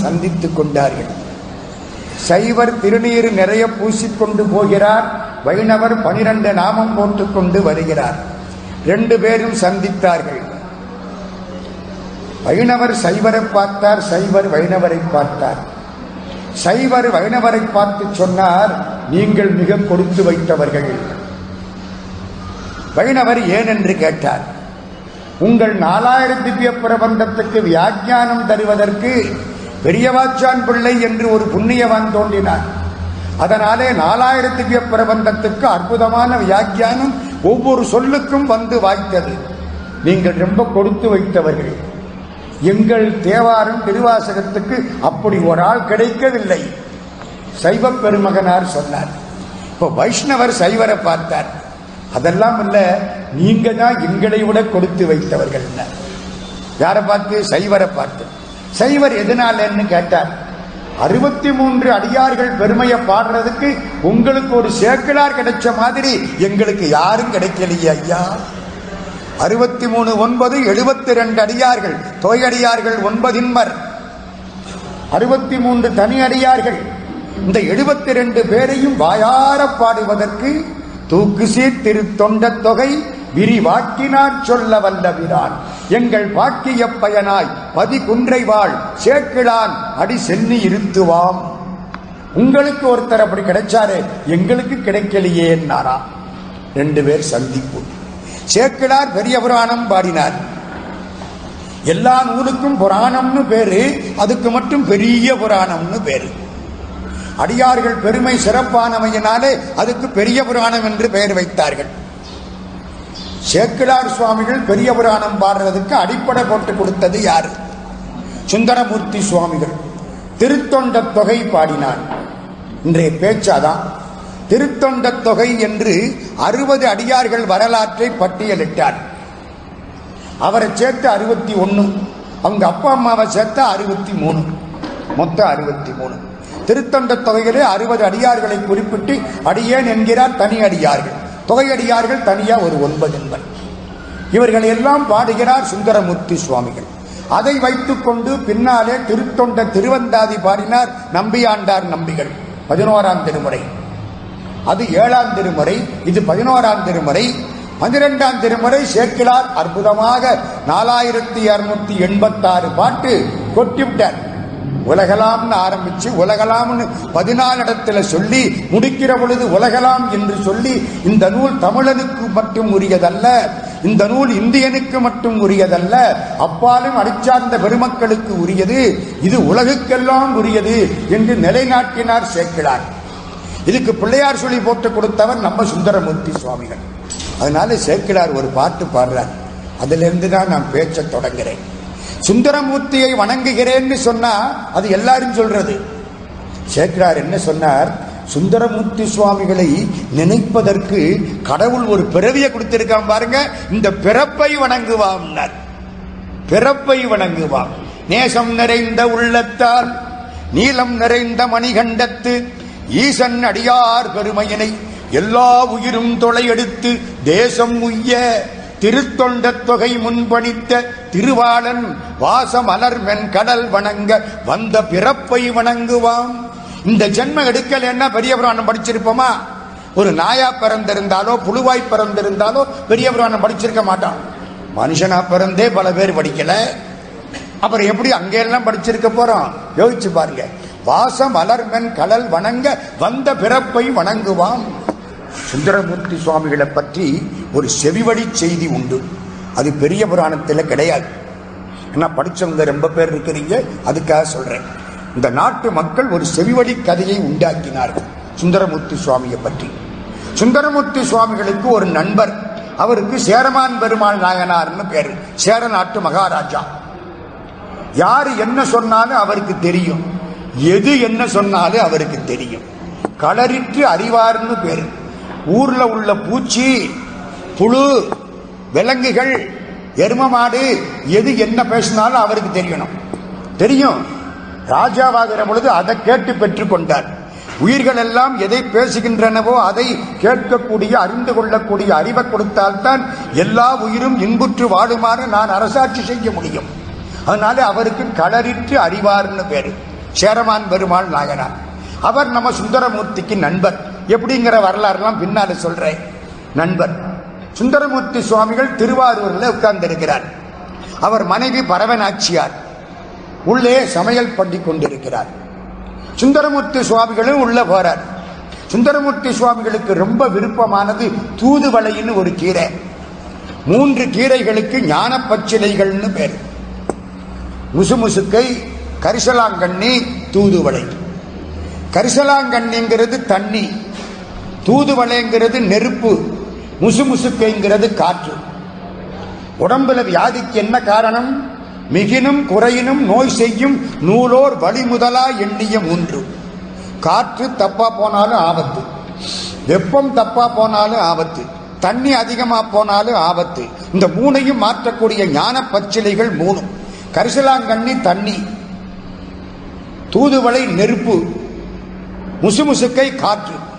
சந்தித்துக் கொண்டார்கள். சைவர் திருநீர் நிறைய பூசிக்கொண்டு போகிறார். வைணவர் பனிரெண்டு நாமம் போட்டுக்கொண்டு வருகிறார். ரெண்டு பேரும் சந்தித்தார்கள். வைணவர் சைவரை பார்த்தார் சைவர் வைணவரை பார்த்தார். சைவர் வைணவரை பார்த்து சொன்னார் நீங்கள் மிக கொடுத்து வைத்தவர்கள். வைணவர் ஏன் என்று கேட்டார் உங்கள் நாலாயிரம் திவ்ய பிரபந்தத்துக்கு வியாக்கியானம் தருவதற்கு பெரியவாச்சான் பிள்ளை என்று ஒரு புண்ணியவான் தோன்றினார். அதனாலே நாலாயிரம் பிரபந்தத்துக்கு அற்புதமான வியாக்கியானம் ஒவ்வொரு சொல்லுக்கும் வந்து வாய்த்தது. நீங்கள் ரொம்ப கொடுத்து வைத்தவர்கள். எங்கள் தேவாரம் திருவாசகத்துக்கு அப்படி ஒரு ஆள் கிடைக்கவில்லை. சைவ பெருமகனார் சொன்னார். இப்போ வைஷ்ணவர் சைவரை பார்த்தார். அதெல்லாம் இல்ல நீங்க தான் எங்களை விட கொடுத்து வைத்தவர்கள். யாரை பார்த்து? சைவரை பார்த்து. சைவர் எதனாலன்னு கேட்டார். அறுபத்தி மூன்று அடியார்கள் பெருமையை பாடுறதுக்கு உங்களுக்கு ஒரு சேக்கிலார் கிடைச்ச மாதிரி எங்களுக்கு யாரும் கிடைக்கலையே ஐயா. அறுபத்தி மூணு ஒன்பது எழுபத்தி ரெண்டு அடியார்கள் தொகையடியார்கள் ஒன்பதின்மர். அறுபத்தி மூன்று தனி அடியார்கள் இந்த எழுபத்தி ரெண்டு பேரையும் வாயார பாடுவதற்கு தூக்கு சீர் திரு தொகை விரிவாக்கினார் சொல்ல வல்லவிரான் எங்கள் பாக்கிய பயனாய் பதி குன்றை வாழ் சேக்கிழான் அடி சென்னி இருத்துவாம் உங்களுக்கு ஒருத்தர் அப்படி கிடைச்சாரு எங்களுக்கு கிடைக்கலையே என்னாரா? ரெண்டு பேர் சந்திப்பு சேக்கிழார் பெரிய புராணம் பாடினார். எல்லா நூலுக்கும் புராணம்னு பேரு அதுக்கு மட்டும் பெரிய புராணம்னு பேரு. அடியார்கள் பெருமை சிறப்பானவையினாலே அதுக்கு பெரிய புராணம் என்று பெயர் வைத்தார்கள். சேக்கிழார் சுவாமிகள் பெரிய புராணம் பாடுறதுக்கு அடிப்படை போட்டு கொடுத்தது யார்? சுந்தரமூர்த்தி சுவாமிகள். திருத்தொண்ட தொகை பாடினார். இன்றைய பேச்சாதான். திருத்தொண்ட தொகை என்று அறுபது அடியார்கள் வரலாற்றை பட்டியலிட்டார். அவரை சேர்த்து அறுபத்தி ஒன்று அவங்க அப்பா அம்மாவை சேர்த்த அறுபத்தி மூணு. மொத்தம் அறுபத்தி மூணு. திருத்தொண்ட தொகையிலே அறுபது அடியார்களை குறிப்பிட்டு அடியேன் என்கிறார் தனி அடியார்கள். தொகையடியார்கள் தனியா ஒரு ஒன்பது என்பர். இவர்கள் எல்லாம் பாடுகிறார் சுந்தரமூர்த்தி சுவாமிகள். அதை வைத்துக் கொண்டு பின்னாலே திருத்தொண்ட திருவந்தாதி பாடினார் நம்பியாண்டார் நம்பிகள். பதினோராம் திருமுறை. அது ஏழாம் திருமுறை இது பதினோராம் திருமுறை. பன்னிரெண்டாம் திருமுறை சேர்க்கிறார் அற்புதமாக நாலாயிரத்தி இருநூத்தி எண்பத்தி ஆறு பாட்டு கொட்டிவிட்டார். உலகலாம்னு ஆரம்பிச்சு உலகலாம்னு பதினாலு இடத்துல சொல்லி முடிக்கிற பொழுது உலகலாம் என்று சொல்லி இந்த நூல் தமிழனுக்கு மட்டும் உரியதல்ல இந்த நூல் இந்தியனுக்கு மட்டும் உரியதல்ல அப்பாலும் அடிச்சார்ந்த பெருமக்களுக்கு உரியது இது உலகுக்கெல்லாம் உரியது என்று நிலைநாட்டினார் சேர்க்கிறார் இதுக்கு பிள்ளையார் சொல்லி போட்டு கொடுத்தவர் நம்ம சுந்தரமூர்த்தி சுவாமிகள். அதனால சேர்க்கிறார் ஒரு பாட்டு பாடுறார். அதிலிருந்து தான் நான் பேச்ச தொடங்குறேன். சுந்தரமூர்த்தியை வணங்குகிறேன்னு சொன்னா அது எல்லாரும் சொல்றது. சேக்கரார் என்ன சொன்னார்? சுந்தரமூர்த்தி சுவாமிகளை நினைப்பதற்கு கடவுள் ஒரு பிறவியை கொடுத்திருக்கான் பாருங்க. இந்த பிறப்பை வணங்குவாம் பிறப்பை வணங்குவாம். நேசம் நிறைந்த உள்ளத்தால் நீளம் நிறைந்த மணிகண்டத்து ஈசன் அடியார் பெருமையினை எல்லா உயிரும் தொலையெடுத்து தேசம் உய்ய திருத்தொண்ட தொகை முன்பணித்த திருவாளன் வாசமலர்மென் மென் கடல் வணங்க வந்த பிறப்பை வணங்குவான். இந்த ஜென்ம எடுக்கல் என்ன? பெரிய புராணம் படிச்சிருப்போமா? ஒரு நாயா பிறந்திருந்தாலோ புழுவாய் பிறந்திருந்தாலோ பெரிய புராணம் படிச்சிருக்க மாட்டான். மனுஷனா பிறந்தே பல பேர் படிக்கல. அப்புறம் எப்படி அங்கெல்லாம் படிச்சிருக்க போறோம் யோசிச்சு பாருங்க. வாசம் அலர்மென் கடல் வணங்க வந்த பிறப்பை வணங்குவாம் சுந்தரமூர்த்தி சுவாமிகளை பற்றி ஒரு செவிவழி செய்தி உண்டு. அது பெரிய புராணத்தில் கிடையாது. ஏன்னா படிச்சவங்க ரொம்ப பேர் இருக்கிறீங்க அதுக்காக சொல்கிறேன் இந்த நாட்டு மக்கள் ஒரு செவிவழி கதையை உண்டாக்கினார்கள் சுந்தரமூர்த்தி சுவாமியை பற்றி. சுந்தரமூர்த்தி சுவாமிகளுக்கு ஒரு நண்பர் அவருக்கு சேரமான் பெருமாள் நாயனார்னு பேர். சேர நாட்டு மகாராஜா. யார் என்ன சொன்னாலும் அவருக்கு தெரியும். எது என்ன சொன்னாலும் அவருக்கு தெரியும். களறிற்று அறிவார்னு பேரு. ஊர்ல உள்ள பூச்சி புழு விலங்குகள் எரும மாடு எது என்ன பேசினாலும் அவருக்கு தெரியணும். தெரியும். ராஜாவாகிற பொழுது அதை கேட்டு பெற்றுக்கொண்டார் உயிர்கள் எல்லாம் எதை பேசுகின்றனவோ அதை கேட்கக்கூடிய அறிந்து கொள்ளக்கூடிய அறிவை கொடுத்தால்தான் எல்லா உயிரும் இன்புற்று வாழுமாறு நான் அரசாட்சி செய்ய முடியும். அதனால அவருக்கு களறிற்று அறிவார்னு பேரு. சேரமான் பெருமாள் நாயனார். அவர் நம்ம சுந்தரமூர்த்திக்கு நண்பர். எப்படிங்கிற வரலாறுலாம் பின்னால சொல்றேன். நண்பர் சுந்தரமூர்த்தி சுவாமிகள் திருவாரூரில் உட்கார்ந்து இருக்கிறார் அவர் மனைவி பரவநாச்சியார் உள்ளே சமையல் பண்ணி கொண்டிருக்கிறார். சுந்தரமூர்த்தி சுவாமிகளும் உள்ள போறார். சுந்தரமூர்த்தி சுவாமிகளுக்கு ரொம்ப விருப்பமானது தூதுவளைன்னு ஒரு கீரை. மூன்று கீரைகளுக்கு ஞான பச்சிலைகள்னு பேர். முசுமுசுக்கை கரிசலாங்கண்ணி தூதுவளை கரிசலாங்கண்ணிங்கிறது தண்ணி. தூதுவளைங்கிறது நெருப்பு முசுமுசுக்கைங்கிறது காற்று. உடம்புல வியாதிக்கு என்ன காரணம்? மிகினும் குறையினும் நோய் செய்யும் நூலோர் வழிமுதலா எண்ணிய மூன்று. காற்று தப்பா போனாலும் ஆபத்து. வெப்பம் தப்பா போனாலும் ஆபத்து. தண்ணி அதிகமா போனாலும் ஆபத்து. இந்த மூணையும் மாற்றக்கூடிய ஞான பச்சிலைகள் மூணும். கரிசலாங்கண்ணி தண்ணி தூதுவளை நெருப்பு முசுமுசுக்கை காற்று.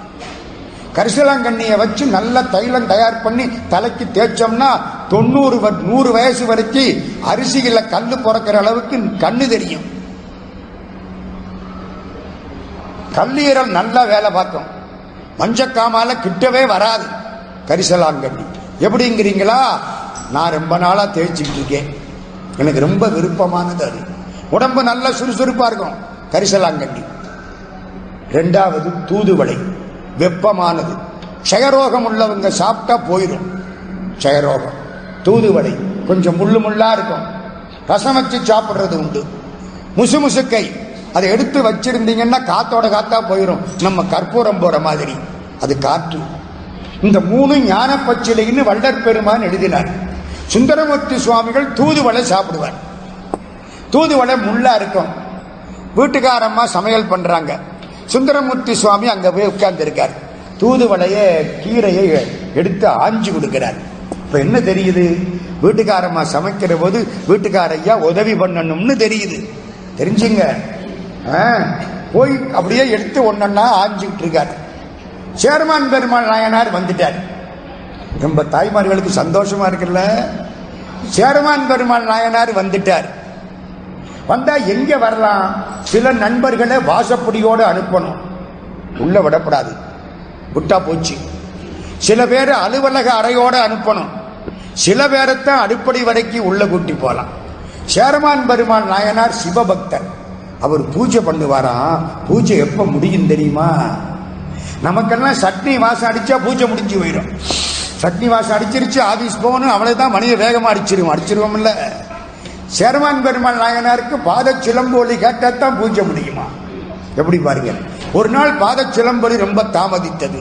கரிசலாங்கண்ணியை வச்சு நல்ல தைலம் தயார் பண்ணி தலைக்கு தேய்ச்சோம்னா தொண்ணூறு நூறு வயசு வரைக்கும் அரிசியில் கல்லு பிறக்கிற அளவுக்கு கண்ணு தெரியும். கல்லீரல் நல்லா வேலை பார்க்கும். மஞ்சக்காமால கிட்டவே வராது கரிசலாங்கண்ணி. எப்படிங்கிறீங்களா? நான் ரொம்ப நாளா தேய்ச்சிக்கிட்டு இருக்கேன். எனக்கு ரொம்ப விருப்பமானது அது. உடம்பு நல்லா சுறுசுறுப்பா இருக்கும் கரிசலாங்கண்ணி. ரெண்டாவது தூதுவளை. வெப்பமானது. க்ஷயரோகம் உள்ளவங்க சாப்பிட்டா போயிடும். க்ஷயரோகம். தூதுவடை கொஞ்சம் முள்ளு முள்ளா இருக்கும். ரசம் வச்சு சாப்பிட்றது உண்டு. முசு முசுக்கை அதை எடுத்து வச்சிருந்தீங்கன்னா காத்தோட காத்தா போயிடும் நம்ம கற்பூரம் போற மாதிரி. அது காற்று. இந்த மூணு ஞான பச்சிலைன்னு வள்ளற் பெருமான் எழுதினார். சுந்தரமூர்த்தி சுவாமிகள் தூதுவளை சாப்பிடுவார். தூதுவளை முள்ளா இருக்கும். வீட்டுக்காரம்மா சமையல் பண்றாங்க. சுந்தரமூர்த்தி சுவாமி அங்க போய் உட்கார்ந்து இருக்கார் தூதுவளைய கீரையை எடுத்து ஆஞ்சு கொடுக்கிறார். இப்ப என்ன தெரியுது? வீட்டுக்காரம்மா சமைக்கிற போது வீட்டுக்கார ஐயா உதவி பண்ணணும்னு தெரியுது. தெரிஞ்சுங்க. ஆ, போய் அப்படியே எடுத்து ஒன்னொன்னா ஆஞ்சுக்கிட்டு இருக்கார். சேர்மான் பெருமாள் நாயனார் வந்துட்டார். ரொம்ப தாய்மார்களுக்கு சந்தோஷமா இருக்குல்ல? சேர்மான் பெருமாள் நாயனார் வந்துட்டார். வந்தா எங்க வரலாம்? சில நண்பர்களை வாசப்படியோடு அனுப்பணும். உள்ள விடக்கூடாது விட்டா போச்சு. சில பேரை அலுவலக அறையோட அனுப்பணும். சில பேரைத்தான் அடிப்படை வரைக்கும் உள்ள கூட்டி போலாம். சேரமான் பெருமான் நாயனார் சிவபக்தர். அவர் பூஜை பண்ணுவாராம். பூஜை எப்ப முடியும் தெரியுமா? நமக்கெல்லாம் சட்னி வாசம் அடிச்சா பூஜை முடிஞ்சு போயிடும் சட்னி வாசம் அடிச்சிருச்சு ஆபீஸ் போகணும் அவளைதான் மணியை வேகமா அடிச்சிருவோம். அடிச்சிருவோம்ல. சேரமான் பெருமாள் நாயனாருக்கு பாத சிலம்பொலி கேட்டாதான் பூஜை முடியுமா? எப்படி பாருங்க ஒரு நாள் பாத சிலம்பொலி ரொம்ப தாமதித்தது.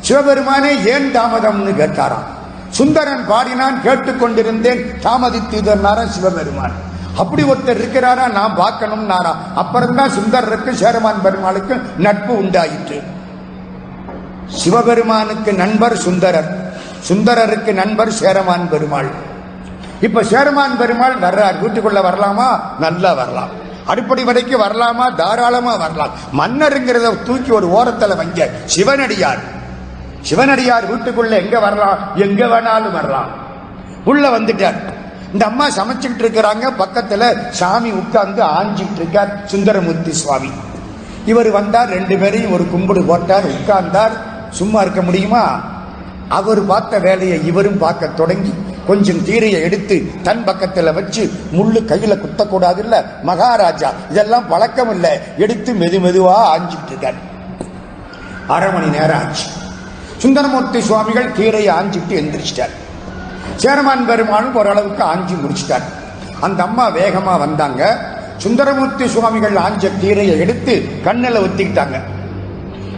சிவபெருமானே ஏன் தாமதம்னு கேட்டாராம். சுந்தரன் பாடினான் கேட்டுக்கொண்டிருந்தேன் தாமதித்ததுன்னாரா சிவபெருமான். அப்படி ஒருத்தர் இருக்கிறாரா நான் பார்க்கணும்னாரா? அப்புறம்தான் சுந்தரருக்கு சேரமான் பெருமாளுக்கு நட்பு உண்டாயிற்று. சிவபெருமானுக்கு நண்பர் சுந்தரர். சுந்தரருக்கு நண்பர் சேரமான் பெருமாள். இப்ப சேரமான் பெருமாள் வர்றார். வீட்டுக்குள்ள வரலாமா? நல்லா வரலாம். அடிப்படை வரைக்கும் வரலாமா? தாராளமா வரலாம். மன்னருங்கிறத தூக்கி ஒரு ஓரத்துல வைங்க. சிவனடியார். சிவனடியார் வீட்டுக்குள்ள எங்க வரலாம்? எங்க வேணாலும் வரலாம். உள்ள வந்துட்டார். இந்த அம்மா சமைச்சுக்கிட்டு இருக்கிறாங்க. பக்கத்துல சாமி உட்கார்ந்து ஆஞ்சிட்டு இருக்கார் சுந்தரமூர்த்தி சுவாமி. இவர் வந்தார். ரெண்டு பேரையும் ஒரு கும்பிடு போட்டார். உட்கார்ந்தார். சும்மா இருக்க முடியுமா? அவர் பார்த்த வேலையை இவரும் பார்க்க தொடங்கி கொஞ்சம் கீரையை எடுத்து தன் பக்கத்துல வச்சு முள்ளு கையில குத்தக்கூடாது இல்ல மகாராஜா இதெல்லாம் பழக்கம் இல்ல. எடுத்து மெது மெதுவா ஆஞ்சிட்டு இருக்கார். அரை மணி நேரம் ஆச்சு. சுந்தரமூர்த்தி சுவாமிகள் கீரையை ஆஞ்சிட்டு எந்திரிச்சிட்டார். சேரமான் பெருமானும் ஓரளவுக்கு ஆஞ்சி முடிச்சிட்டார். அந்த அம்மா வேகமா வந்தாங்க. சுந்தரமூர்த்தி சுவாமிகள் ஆஞ்ச கீரையை எடுத்து கண்ணில் ஒத்திக்கிட்டாங்க.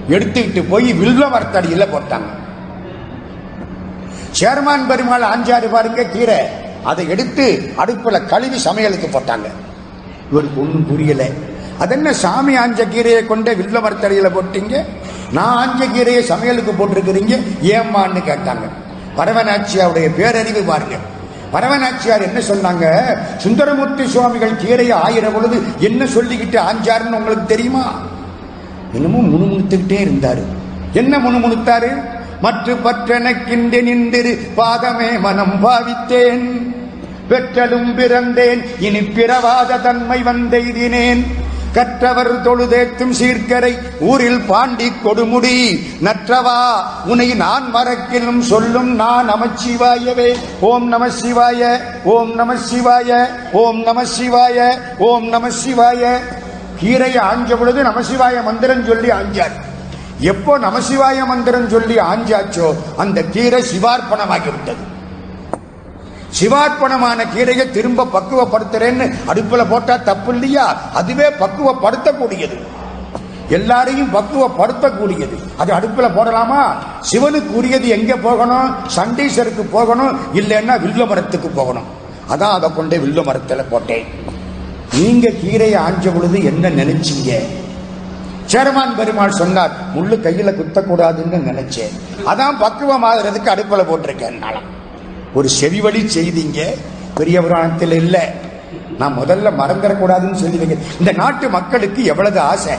எடுத்துக்கிட்டு போய் வில்வமரத்தடியில போட்டாங்க. சேர்மான் பெருமாள் ஆஞ்சாறு பாருங்க கீரை. அதை எடுத்து அடுப்புல கழுவி சமையலுக்கு போட்டாங்க. இவருக்கு ஒன்றும் புரியல. அதென்ன சாமி ஆஞ்ச கீரையை கொண்டு வில்ல மரத்தடியில போட்டீங்க? நான் ஆஞ்ச கீரையை சமையலுக்கு போட்டிருக்கிறீங்க? ஏம்மான்னு கேட்டாங்க. பரவனாச்சியாருடைய பேரறிவு பாருங்க. பரவனாச்சியார் என்ன சொன்னாங்க? சுந்தரமூர்த்தி சுவாமிகள் கீரையை ஆயிரம் பொழுது என்ன சொல்லிக்கிட்டு ஆஞ்சாருன்னு உங்களுக்கு தெரியுமா? என்னமோ முணுமுணுத்துக்கிட்டே இருந்தாரு. என்ன முணுமுணுத்தாரு? மற்ற பற்றனக்கின்ற நின்றிரு. பாதமே மனம் பாவித்தேன். பெற்றலும் பிறந்தேன். இனி பிறவாத தன்மை வந்தெய்தினேன். கற்றவர் தொழுதேத்தும் சீர்க்கரை ஊரில் பாண்டி கொடுமுடி. நற்றவா உனை நான் மறக்கிலும் சொல்லும் நான் நமச்சிவாயவே. ஓம் நம சிவாய ஓம் நம சிவாய ஓம் நம சிவாய ஓம் நம சிவாய கீரையை ஆஞ்ச பொழுது நமசிவாய மந்திரம் சொல்லி ஆஞ்சார். எப்போ நமசிவாய மந்திரம் சொல்லி ஆஞ்சாச்சோ அந்த கீரை சிவார்ப்பணமாகி விட்டது சிவார்ப்பணமான கீரையை திரும்ப பக்குவப்படுத்துறேன்னு அடுப்புல போட்டா தப்பு இல்லையா அதுவே பக்குவப்படுத்தக்கூடியது. எல்லாரையும் பக்குவப்படுத்தக்கூடியது. அது அடுப்புல போடலாமா? சிவனுக்கு உரியது எங்க போகணும்? சண்டீசருக்கு போகணும்? இல்லைன்னா வில்ல மரத்துக்கு போகணும். அதான் அதை கொண்டே வில்ல மரத்துல போட்டேன். நீங்க கீரையை ஆஞ்ச பொழுது என்ன நினைச்சீங்க? சேரமான் பெருமாள் சொன்னார் முள்ளு கையில குத்தக்கூடாதுன்னு நினைச்சேன். அதான் பக்குவமாகிறதுக்கு அடுப்புல போட்டிருக்கேன் ஒரு செவிவழி செய்திங்க பெரிய புராணத்தில் இல்லை. நான் முதல்ல மறந்துடக்கூடாதுன்னு சொல்லி இந்த நாட்டு மக்களுக்கு எவ்வளவு ஆசை?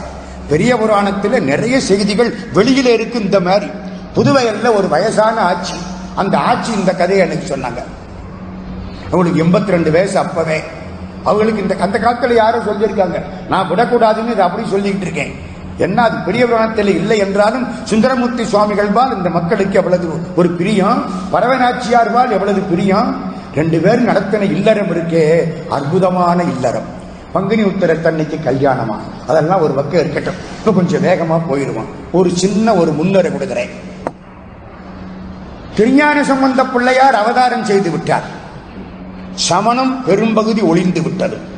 பெரிய புராணத்தில் நிறைய செய்திகள் வெளியில இருக்கு இந்த மாதிரி. புதுவையில் ஒரு வயசான ஆட்சி. அந்த ஆட்சி இந்த கதையை எனக்கு சொன்னாங்க. அவங்களுக்கு எண்பத்தி ரெண்டு வயசு அப்பவே. அவங்களுக்கு இந்த அந்த காலத்தில் யாரும் சொல்லியிருக்காங்க. நான் விடக்கூடாதுன்னு இதை அப்படி சொல்லிக்கிட்டு இருக்கேன். என்ன அது பெரிய புராணத்தில் இல்லை என்றாலும் சுந்தரமூர்த்தி சுவாமிகள் பால் இந்த மக்களுக்கு எவ்வளவு ஒரு பிரியம்? பரவநாச்சியார் பால் எவ்வளவு பிரியம்? ரெண்டு பேரும் நடத்தின இல்லறம் இருக்கே அற்புதமான இல்லறம். பங்குனி உத்தரத்தன்னைக்கு கல்யாணமா? அதெல்லாம் ஒரு பக்கம் இருக்கட்டும். இன்னும் கொஞ்சம் வேகமா போயிடுவோம். ஒரு சின்ன ஒரு முன்னுரை கொடுக்கிறேன். திருஞான சம்பந்த பிள்ளையார் அவதாரம் செய்து விட்டார். சமணம் பெரும்பகுதி ஒளிந்து விட்டது.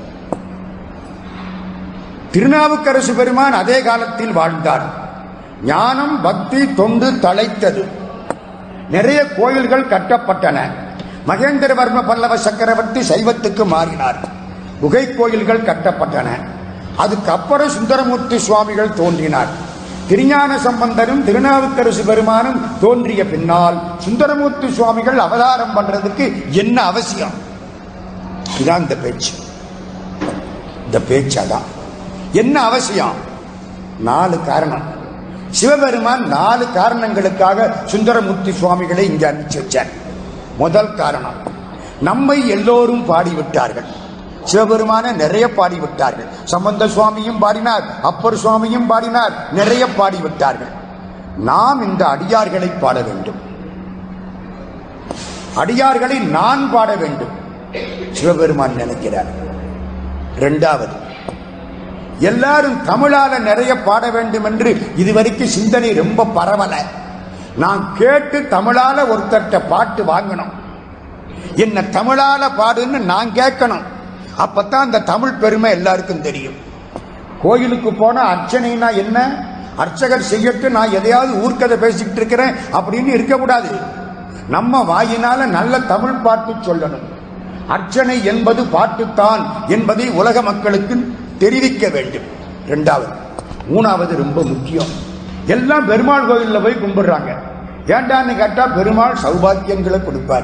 திருநாவுக்கரசு பெருமான் அதே காலத்தில் வாழ்ந்தார். ஞானம் பக்தி தொண்டு தழைத்தது. நிறைய கோயில்கள் கட்டப்பட்டன. மகேந்திரவர்ம பல்லவ சக்கரவர்த்தி சைவத்துக்கு மாறினார். குகை கோயில்கள் கட்டப்பட்டன. அதுக்கப்புறம் சுந்தரமூர்த்தி சுவாமிகள் தோன்றினார். திருஞான சம்பந்தரும் திருநாவுக்கரசு பெருமானும் தோன்றிய பின்னால் சுந்தரமூர்த்தி சுவாமிகள் அவதாரம் பண்றதுக்கு என்ன அவசியம்? இதான் இந்த பேச்சு. இந்த பேச்சாதான் என்ன அவசியம்? நாலு காரணம். சிவபெருமான் நாலு காரணங்களுக்காக சுந்தரமூர்த்தி சுவாமிகளை இங்கே அனுப்பிச்சு வச்சார். முதல் காரணம் நம்மை எல்லோரும் பாடிவிட்டார்கள். சிவபெருமான நிறைய பாடிவிட்டார்கள். சம்பந்த சுவாமியும் பாடினார் அப்பர் சுவாமியும் பாடினார் நிறைய பாடிவிட்டார்கள். நாம் இந்த அடியார்களை பாட வேண்டும். அடியார்களை நான் பாட வேண்டும். சிவபெருமான் நினைக்கிறார். இரண்டாவது எல்லாரும் தமிழால நிறைய பாட வேண்டும் என்று இதுவரைக்கும் சிந்தனை ரொம்ப பரவல. நான் கேட்டு தமிழால ஒருத்தர்கிட்ட பாட்டு வாங்கணும். என்ன தமிழால பாடுன்னு நான் கேட்கணும். அப்பத்தான் அந்த தமிழ் பெருமை எல்லாருக்கும் தெரியும். கோயிலுக்கு போன அர்ச்சனைனா என்ன? அர்ச்சகர் செய்யட்டு நான் எதையாவது ஊர்க்கதை பேசிக்கிட்டு இருக்கிறேன் அப்படின்னு இருக்கக்கூடாது. நம்ம வாயினால நல்ல தமிழ் பாட்டு சொல்லணும். அர்ச்சனை என்பது பாட்டுத்தான் என்பதை உலக மக்களுக்கு தெரிவிக்க வேண்டும். இரண்டாவது மூணாவது ரொம்ப முக்கியம். எல்லாம் பெருமாள் கோயிலில் போய் கும்பிடுறாங்க. ஏண்டான்னு கேட்டால் பெருமாள் சௌபாக்கியங்களை கொடுப்பார்.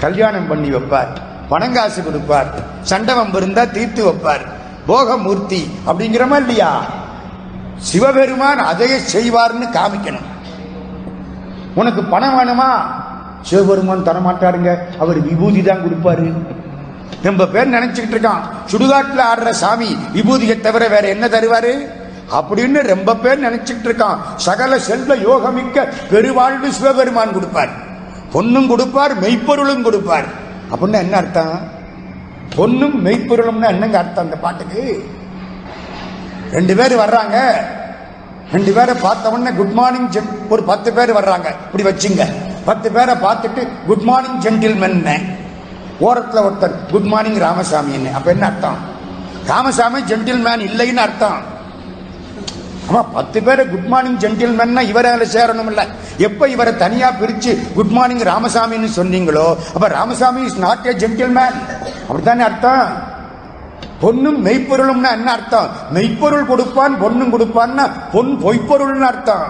கல்யாணம் பண்ணி வைப்பார். பணங்காசு கொடுப்பார். சண்டவம் இருந்தா தீர்த்து வைப்பார். போகமூர்த்தி அப்படிங்கிறமா இல்லையா? சிவபெருமான் அதையே செய்வார்னு காமிக்கணும். உனக்கு பணம் வேணுமா? சிவபெருமான் தரமாட்டாருங்க. அவர் விபூதி தான் கொடுப்பாரு. நம்ம பேர் நினைச்சுக்கிட்டு இருக்கான். சுடுகாட்டுல ஆடுற சாமி விபூதியை தவிர வேற என்ன தருவாரு? அப்படின்னு ரொம்ப பேர் நினைச்சுக்கிட்டு இருக்கான். சகல செல்வ யோகமிக்க பெருவாழ்வு சிவபெருமான் கொடுப்பார். பொண்ணும் கொடுப்பார் மெய்ப்பொருளும் கொடுப்பார். அப்படின்னா என்ன அர்த்தம்? பொண்ணும் மெய்ப்பொருளும்னா என்னங்க அர்த்தம் அந்த பாட்டுக்கு? ரெண்டு பேர் வர்றாங்க. ரெண்டு பேரை பார்த்த உடனே குட் மார்னிங் ஒரு பத்து பேர் வர்றாங்க. இப்படி வச்சுங்க. பத்து பேரை பார்த்துட்டு குட் மார்னிங் ஜென்டில்மென் ஓரத்தில் ஒருத்தர் குட் மார்னிங் ராமசாமி அப்ப என்ன அர்த்தம்? ராமசாமி ஜென்டில்மேன் இல்லைன்னு அர்த்தம். ஆமா பத்து பேர் குட் மார்னிங் ஜென்டில்மேன் இவரை அதில் சேரணும் இல்ல எப்ப இவரை தனியா பிரிச்சு குட் மார்னிங் ராமசாமின்னு சொன்னீங்களோ அப்ப Ramasamy is not a gentleman அப்படித்தானே அர்த்தம்? பொண்ணும் மெய்ப்பொருளும்னா என்ன அர்த்தம்? மெய்ப்பொருள் கொடுப்பான் பொண்ணும் கொடுப்பான்னா பொன் பொய்ப்பொருள்னு அர்த்தம்.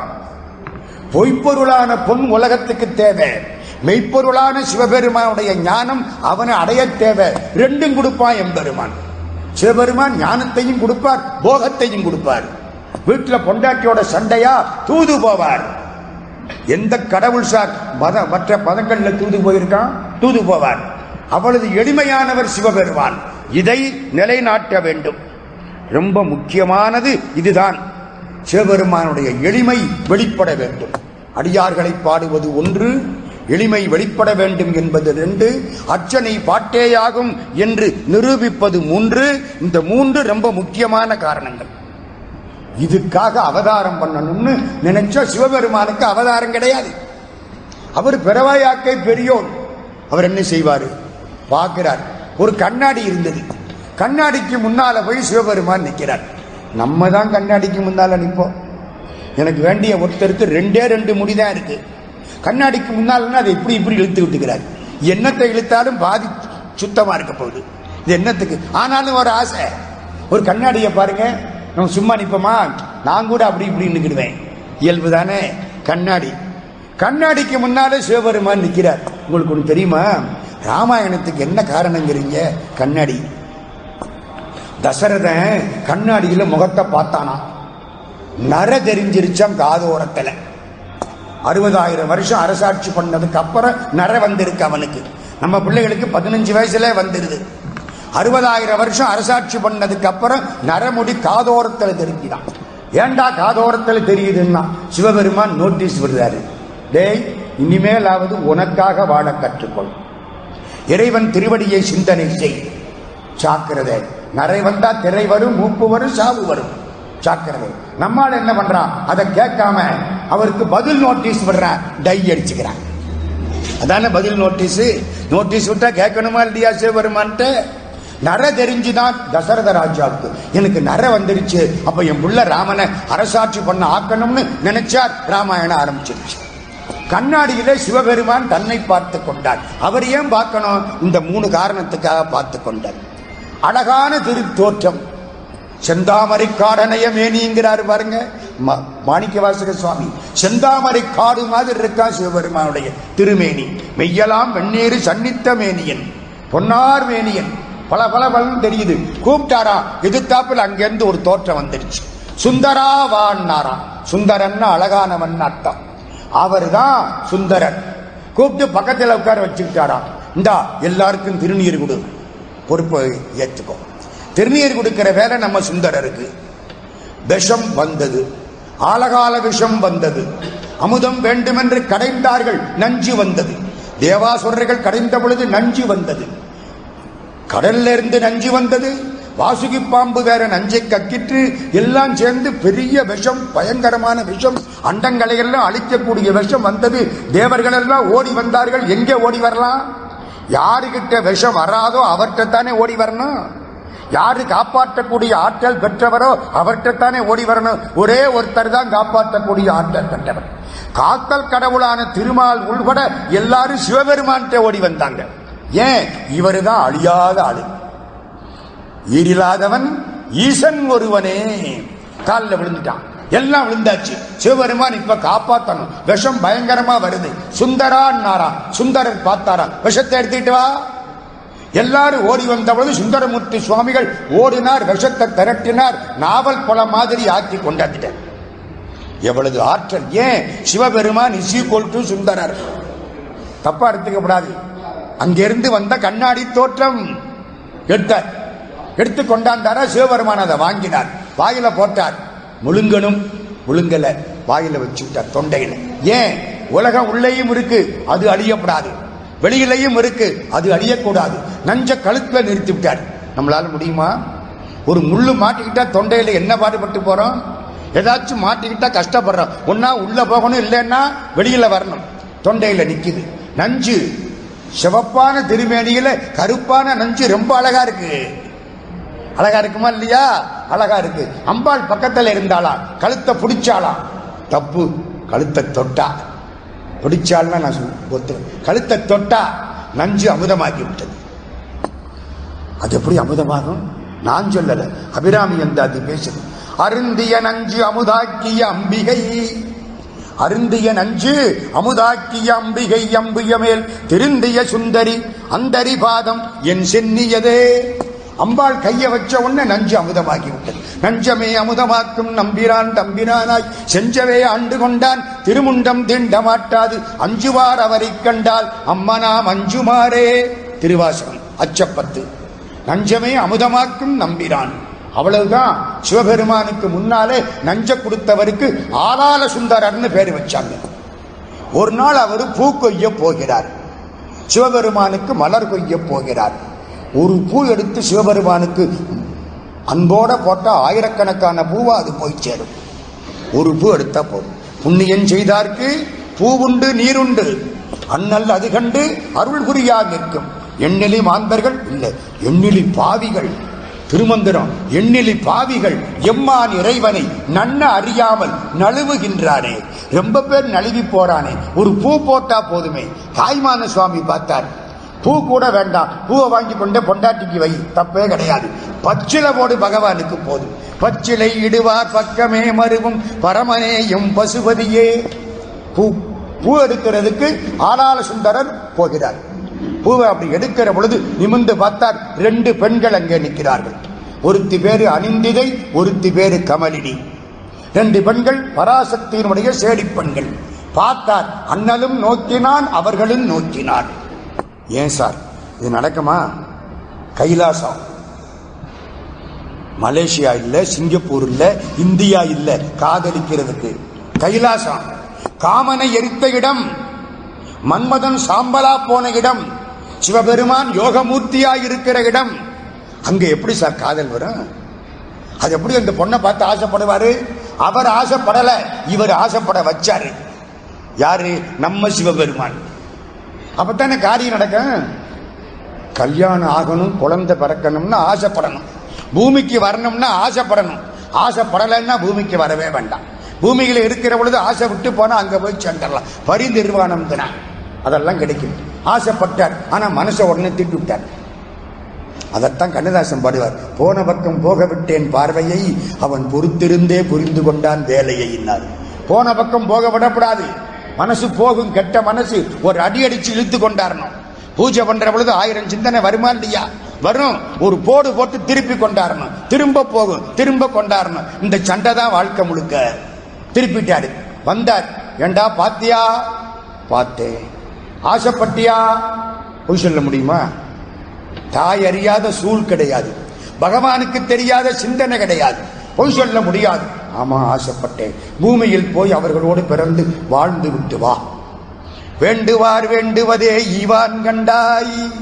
பொய்ப்பொருளான பொன் உலகத்துக்கு தேவை. மெய்ப்பொருளான சிவபெருமானுடைய ஞானம் அவனை அடைய தேவை. ரெண்டும் கொடுப்பான் எம்பெருமான். சிவபெருமான் ஞானத்தையும் கொடுப்பார் போகத்தையும் கொடுப்பார். வீட்டில் பொண்டாட்டியோட சண்டையா தூது போவார். எந்த கடவுள் சார் மத மற்ற பதங்கள்ல தூது போயிருக்கான்? தூது போவார். அவளது எளிமையானவர் சிவபெருமான். இதை நிலைநாட்ட வேண்டும். ரொம்ப முக்கியமானது இதுதான். சிவபெருமானுடைய எளிமை வெளிப்பட வேண்டும். அடியார்களை பாடுவது ஒன்று எளிமை வெளிப்பட வேண்டும் என்பது ரெண்டு அர்ச்சனை பாட்டேயாகும் என்று நிரூபிப்பது மூன்று. இந்த மூன்று ரொம்ப முக்கியமான காரணங்கள். இதுக்காக அவதாரம் பண்ணணும்னு நினைச்சா சிவபெருமானுக்கு அவதாரம் கிடையாது. அவர் பிறவாயாக்கை பெரியோன் அவர் என்ன செய்வார்? பார்க்கிறார். ஒரு கண்ணாடி இருந்தது. கண்ணாடிக்கு முன்னால போய் சிவபெருமான் நிற்கிறார். நம்ம தான் கண்ணாடிக்கு முன்னால நிற்போம். எனக்கு வேண்டிய ஒருத்தருக்கு ரெண்டே ரெண்டு முடிதான் இருக்கு. கண்ணாடிக்கு முன்னால் அதை இப்படி இப்படி இழுத்து விட்டுக்கிறார். என்னத்தை இழுத்தாலும் பாதி சுத்தமா இருக்க போகுது. இது என்னத்துக்கு? ஆனாலும் ஒரு ஆசை. ஒரு கண்ணாடியை பாருங்க. நம்ம சும்மா நிற்போமா நான் கூட அப்படி இப்படி நின்றுக்கிடுவேன் இயல்பு தானே? கண்ணாடி. கண்ணாடிக்கு முன்னாலே சிவபெருமான் நிற்கிறார் உங்களுக்கு ஒன்று தெரியுமா? ராமாயணத்துக்கு என்ன காரணங்கிறீங்க? கண்ணாடி. தசரதன் கண்ணாடியில முகத்தை பார்த்தானா? நர தெரிஞ்சிருச்சாம் காதோரத்துல. அறுபதாயிரம் வருஷம் அரசாட்சி பண்ணதுக்கு அப்புறம் நர வந்திருக்கு அவனுக்கு. நம்ம பிள்ளைகளுக்கு பதினஞ்சு வயசுல வந்துருது. அறுபதாயிரம் வருஷம் அரசாட்சி பண்ணதுக்கு அப்புறம் நரமுடி காதோரத்தில் தெரிஞ்சுதான். ஏண்டா காதோரத்தில் தெரியுதுன்னா? சிவபெருமான் நோட்டீஸ் விடுறாரு. டேய் இனிமேலாவது உனக்காக வாழ கற்றுக்கொள். இறைவன் திருவடியை சிந்தனை செய். சாக்கிறதே நரை வந்தா திரை வரும் மூப்பு வரும் சாவு வரும். ஜாக்கிரதை. நம்மால் என்ன பண்றான் அதை கேட்காம அவருக்கு பதில் நோட்டீஸ் விடுறான் டை அடிச்சுக்கிறான். அதானே பதில் நோட்டீஸ் நோட்டீஸ் விட்டா கேட்கணுமா இல்லையா சிவபெருமான்ட்டு நர தெரிஞ்சுதான் தசரத ராஜாவுக்கு. எனக்கு நர வந்துருச்சு. அப்ப என் புள்ள ராமனை அரசாட்சி பண்ண ஆக்கணும்னு நினைச்சார். ராமாயணம் ஆரம்பிச்சிருச்சு. கண்ணாடியிலே சிவபெருமான் தன்னை பார்த்து கொண்டார். அவர் ஏன் பார்க்கணும்? இந்த மூணு காரணத்துக்காக பார்த்து கொண்டார். அழகான திருத்தோற்றம். செந்தாமரை காடனையமே நீங்கிறார் பாருங்க. ம- மாணிக்க வாசக சுவாமி. செந்தாமரை காடு மாதிரி இருக்கா சிவபெருமானுடைய திருமேனி. மெய்யலாம் வெண்ணீர் சன்னித்த மேனியன் பொன்னார் மேனியன். பல பல பலன் தெரியுது. கூப்பிட்டாரா எதிர்த்தாப்பில் அங்கிருந்து ஒரு தோற்றம் வந்துருச்சு. சுந்தரா சுந்தரன் சுந்தரன்னா அழகானவன் அர்த்தம். அவர்தான் சுந்தரன். கூப்பிட்டு பக்கத்தில் உட்கார வச்சுக்கிட்டாரா. இந்தா எல்லாருக்கும் திருநீர் கொடு. பொறுப்பை ஏற்றுக்கோ திருநீர் கொடுக்கிற வேலை நம்ம சுந்தரருக்கு. விஷம் வந்தது. ஆலகால விஷம் வந்தது. அமுதம் வேண்டுமென்று கடைந்தார்கள் நஞ்சு வந்தது. தேவாசுரர்கள் கடைந்த பொழுது நஞ்சு வந்தது. கடல்ல இருந்து நஞ்சு வந்தது. வாசுகி பாம்பு வேற நஞ்சை கக்கிட்டு எல்லாம் சேர்ந்து பெரிய விஷம் பயங்கரமான விஷம் அண்டங்களை எல்லாம் அழிக்கக்கூடிய விஷம் வந்தது. தேவர்கள் எல்லாம் ஓடி வந்தார்கள். எங்கே ஓடி வரலாம்? யாருகிட்ட விஷம் வராதோ அவர்கிட்ட தானே ஓடி வரணும். யாரு காப்பாற்றக்கூடிய ஆற்றல் பெற்றவரோ அவர்கிட்ட தானே ஓடி வரணும்? ஒரே ஒருத்தர் தான் காப்பாற்றக்கூடிய ஆற்றல் பெற்றவர். காத்தல் கடவுளான திருமால் உள்பட எல்லாரும் சிவபெருமான்கிட்ட ஓடி வந்தாங்க. ஏன்? இவரு தான் அழியாத ஆளு. ஈரில்லாதவன் ஈசன் ஒருவனே. காலில் விழுந்துட்டான். எல்லாம் விழுந்தாச்சு. சிவபெருமான் இப்ப காப்பாத்தணும். விஷம் பயங்கரமா வருது. சுந்தரான்னாரா சுந்தரன் பார்த்தாரா? விஷத்தை எடுத்துட்டு வா. எல்லாரும் ஓடி வந்தபொழுது சுந்தரமூர்த்தி சுவாமிகள் ஓடினார் விஷத்தை திரட்டினார் நாவல் பல மாதிரி ஆக்கி கொண்டாந்துட்டார் எவ்வளவு ஆற்றல். ஏன்? Sivaperuman is equal to Sundarar. தப்பா எடுத்துக்கப்படாது. அங்கிருந்து வந்த கண்ணாடி தோற்றம் எடுத்தார் எடுத்து கொண்டாந்தாரா சிவபெருமான் அதை வாங்கினார். வாயில போட்டார். முழுங்கணும் முழுங்கல. வாயில வச்சுட்டார் தொண்டையில. ஏன்? உலகம் உள்ளேயும் இருக்கு. அது அழியப்படாது. வெளியிலையும் இருக்கு. அது அழியக்கூடாது. நஞ்ச கழுத்துல நிறுத்தி விட்டார். நம்மளால முடியுமா? ஒரு முள்ளு மாட்டிக்கிட்டா தொண்டையில என்ன பாடுபட்டு போறோம்? ஏதாச்சும் மாட்டிக்கிட்டா கஷ்டப்படுறோம். ஒன்னா உள்ள போகணும் இல்லைன்னா வெளியில வரணும். தொண்டையில நிக்குது. நஞ்சு சிவப்பான திருமேனியில கருப்பான நஞ்சு ரொம்ப அழகா இருக்கு. அழகா இருக்குமா இல்லையா? அழகா இருக்கு. அம்பாள் பக்கத்துல இருந்தாளா கழுத்தை பிடிச்சாளா தப்பு. கழுத்தை தொட்டா. பிடிச்சாள்னா நான் சொல்~ கழுத்தை தொட்டா நஞ்சு அமுதமாகி விட்டது அது எப்படி அமுதமாகும்? நான் சொல்லல. அபிராமி அந்த அது பேசுது. அருந்திய நஞ்சு அமுதாக்கிய அம்பிகை. அருந்திய நஞ்சு அமுதாக்கிய அம்பிகை அம்பிய மேல் திருந்திய சுந்தரி அந்தரி பாதம் என் சென்னியதே. அம்பாள் கைய வச்ச உடனே நஞ்சு அமுதமாகி விட்டது நஞ்சமே அமுதமாக்கும் நம்பிரான் தம்பிரானாய் செஞ்சவே ஆண்டு கொண்டான். திருமுண்டம் தீண்ட மாட்டாது. அஞ்சுவார் அவரை கண்டால். அம்மனாம் அஞ்சுமாறே. திருவாசகம் அச்சப்பத்து. நஞ்சமே அமுதமாக்கும் நம்பிரான். அவ்வளவுதான். சிவபெருமானுக்கு முன்னாலே நஞ்ச கொடுத்தவருக்கு ஆலால சுந்தரர்னு பேர் வச்சாங்க. ஒரு நாள் அவர் பூ கொய்ய போகிறார். சிவபெருமானுக்கு மலர் கொய்ய போகிறார். ஒரு பூ எடுத்து சிவபெருமானுக்கு அன்போட போட்டா ஆயிரக்கணக்கான பூவா அது போய் சேரும். ஒரு பூ எடுத்தா போதும். புண்ணியம் செய்தார்க்கு பூவுண்டு நீருண்டு. அண்ணல் அது கண்டு அருள் புரியா நிற்கும். எண்ணிலி மாந்தர்கள் இல்லை எண்ணிலி பாவிகள். திருமந்திரம் எண்ணிலி பாவிகள். எம்மான் இறைவனை நன்ன அறியாமல் நழுவுகின்றானே. ரொம்ப பேர் நழுவி போறானே. ஒரு பூ போட்டா போதுமே. தாய்மான சுவாமி பார்த்தார். பூ கூட வேண்டாம். பூவை வாங்கி கொண்டே பொண்டாட்டிக்கு வை. தப்பே கிடையாது. பச்சிலை போடு பகவானுக்கு போதும். பச்சிலை இடுவார் பக்கமே மருவும் பரமனேயும் பசுபதியே. பூ பூ எடுக்கிறதுக்கு ஆளாள சுந்தரர் போகிறார். பூவை அப்படி எடுக்கிற பொழுது நிமிந்து பார்த்தார் ரெண்டு பெண்கள் அங்கே நிற்கிறார்கள். ஒருத்தி பேரு அனிந்திதை ஒருத்தி பேரு கமலினி. ரெண்டு பெண்கள் பராசக்தியினுடைய சேடி பெண்கள். பார்த்தார் அண்ணலும் நோக்கினான் அவர்களும் நோக்கினார் ஏன் சார்? இது நடக்குமா? கைலாசம். மலேசியா இல்ல சிங்கப்பூர் இல்ல இந்தியா இல்ல காதலிக்கிறதுக்கு. கைலாசம். காமனை எரித்த இடம். மன்மதன் சாம்பலா போன இடம். சிவபெருமான் யோகமூர்த்தியா இருக்கிற இடம். அங்க எப்படி சார் காதல் வரும்? அது எப்படி அந்த பொண்ணை பார்த்து ஆசைப்படுவாரு? அவர் ஆசைப்படல இவர் ஆசைப்பட வச்சாரு. யாரு? நம்ம சிவபெருமான். அப்பத்தானே காரியம் நடக்கும்? கல்யாணம் ஆகணும் குழந்தை பிறக்கணும்னா ஆசைப்படணும். பூமிக்கு வரணும்னா ஆசைப்படணும். ஆசைப்படலைன்னா பூமிக்கு வரவே வேண்டாம். பூமியில இருக்கிற பொழுது ஆசை விட்டு போனா அங்க போய் சென்றலாம் பரிநிர்வாணம் அதெல்லாம் கிடைக்கும். ஆசைப்பட்டார். ஆனா மனசை உடனே திட்டு விட்டார். அதைத்தான் கண்ணதாசன் பாடுவார். போன பக்கம் போக விட்டேன் பார்வையை அவன் பொறுத்திருந்தே புரிந்து கொண்டான் வேலையை போன பக்கம் போக விடப்படாது. மனசு போகும் கெட்ட மனசு ஒரு அடி அடிச்சு இழுத்து கொண்டாரணும். பூஜை பண்ற பொழுது ஆயிரம் சிந்தனை வருமா இல்லையா? வரும். ஒரு போடு போட்டு திருப்பி கொண்டாடணும் திரும்ப போகும். திரும்ப கொண்டாடணும் இந்த சண்டை தான் வாழ்க்கை முழுக்க. திருப்பிட்டாரு. வந்தார். ஏண்டா பாத்தியா? பார்த்தேன். ஆசைப்பட்டியா? பொய் சொல்ல முடியுமா? தாய் அறியாத சூழ் கிடையாது. பகவானுக்கு தெரியாத சிந்தனை கிடையாது. பொய் சொல்ல முடியாது. ஆமா ஆசைப்பட்டேன். பூமியில் போய் அவர்களோடு பிறந்து வாழ்ந்து விட்டு வா. வேண்டுவார் வேண்டுவதே ஈவான் கண்டாய்.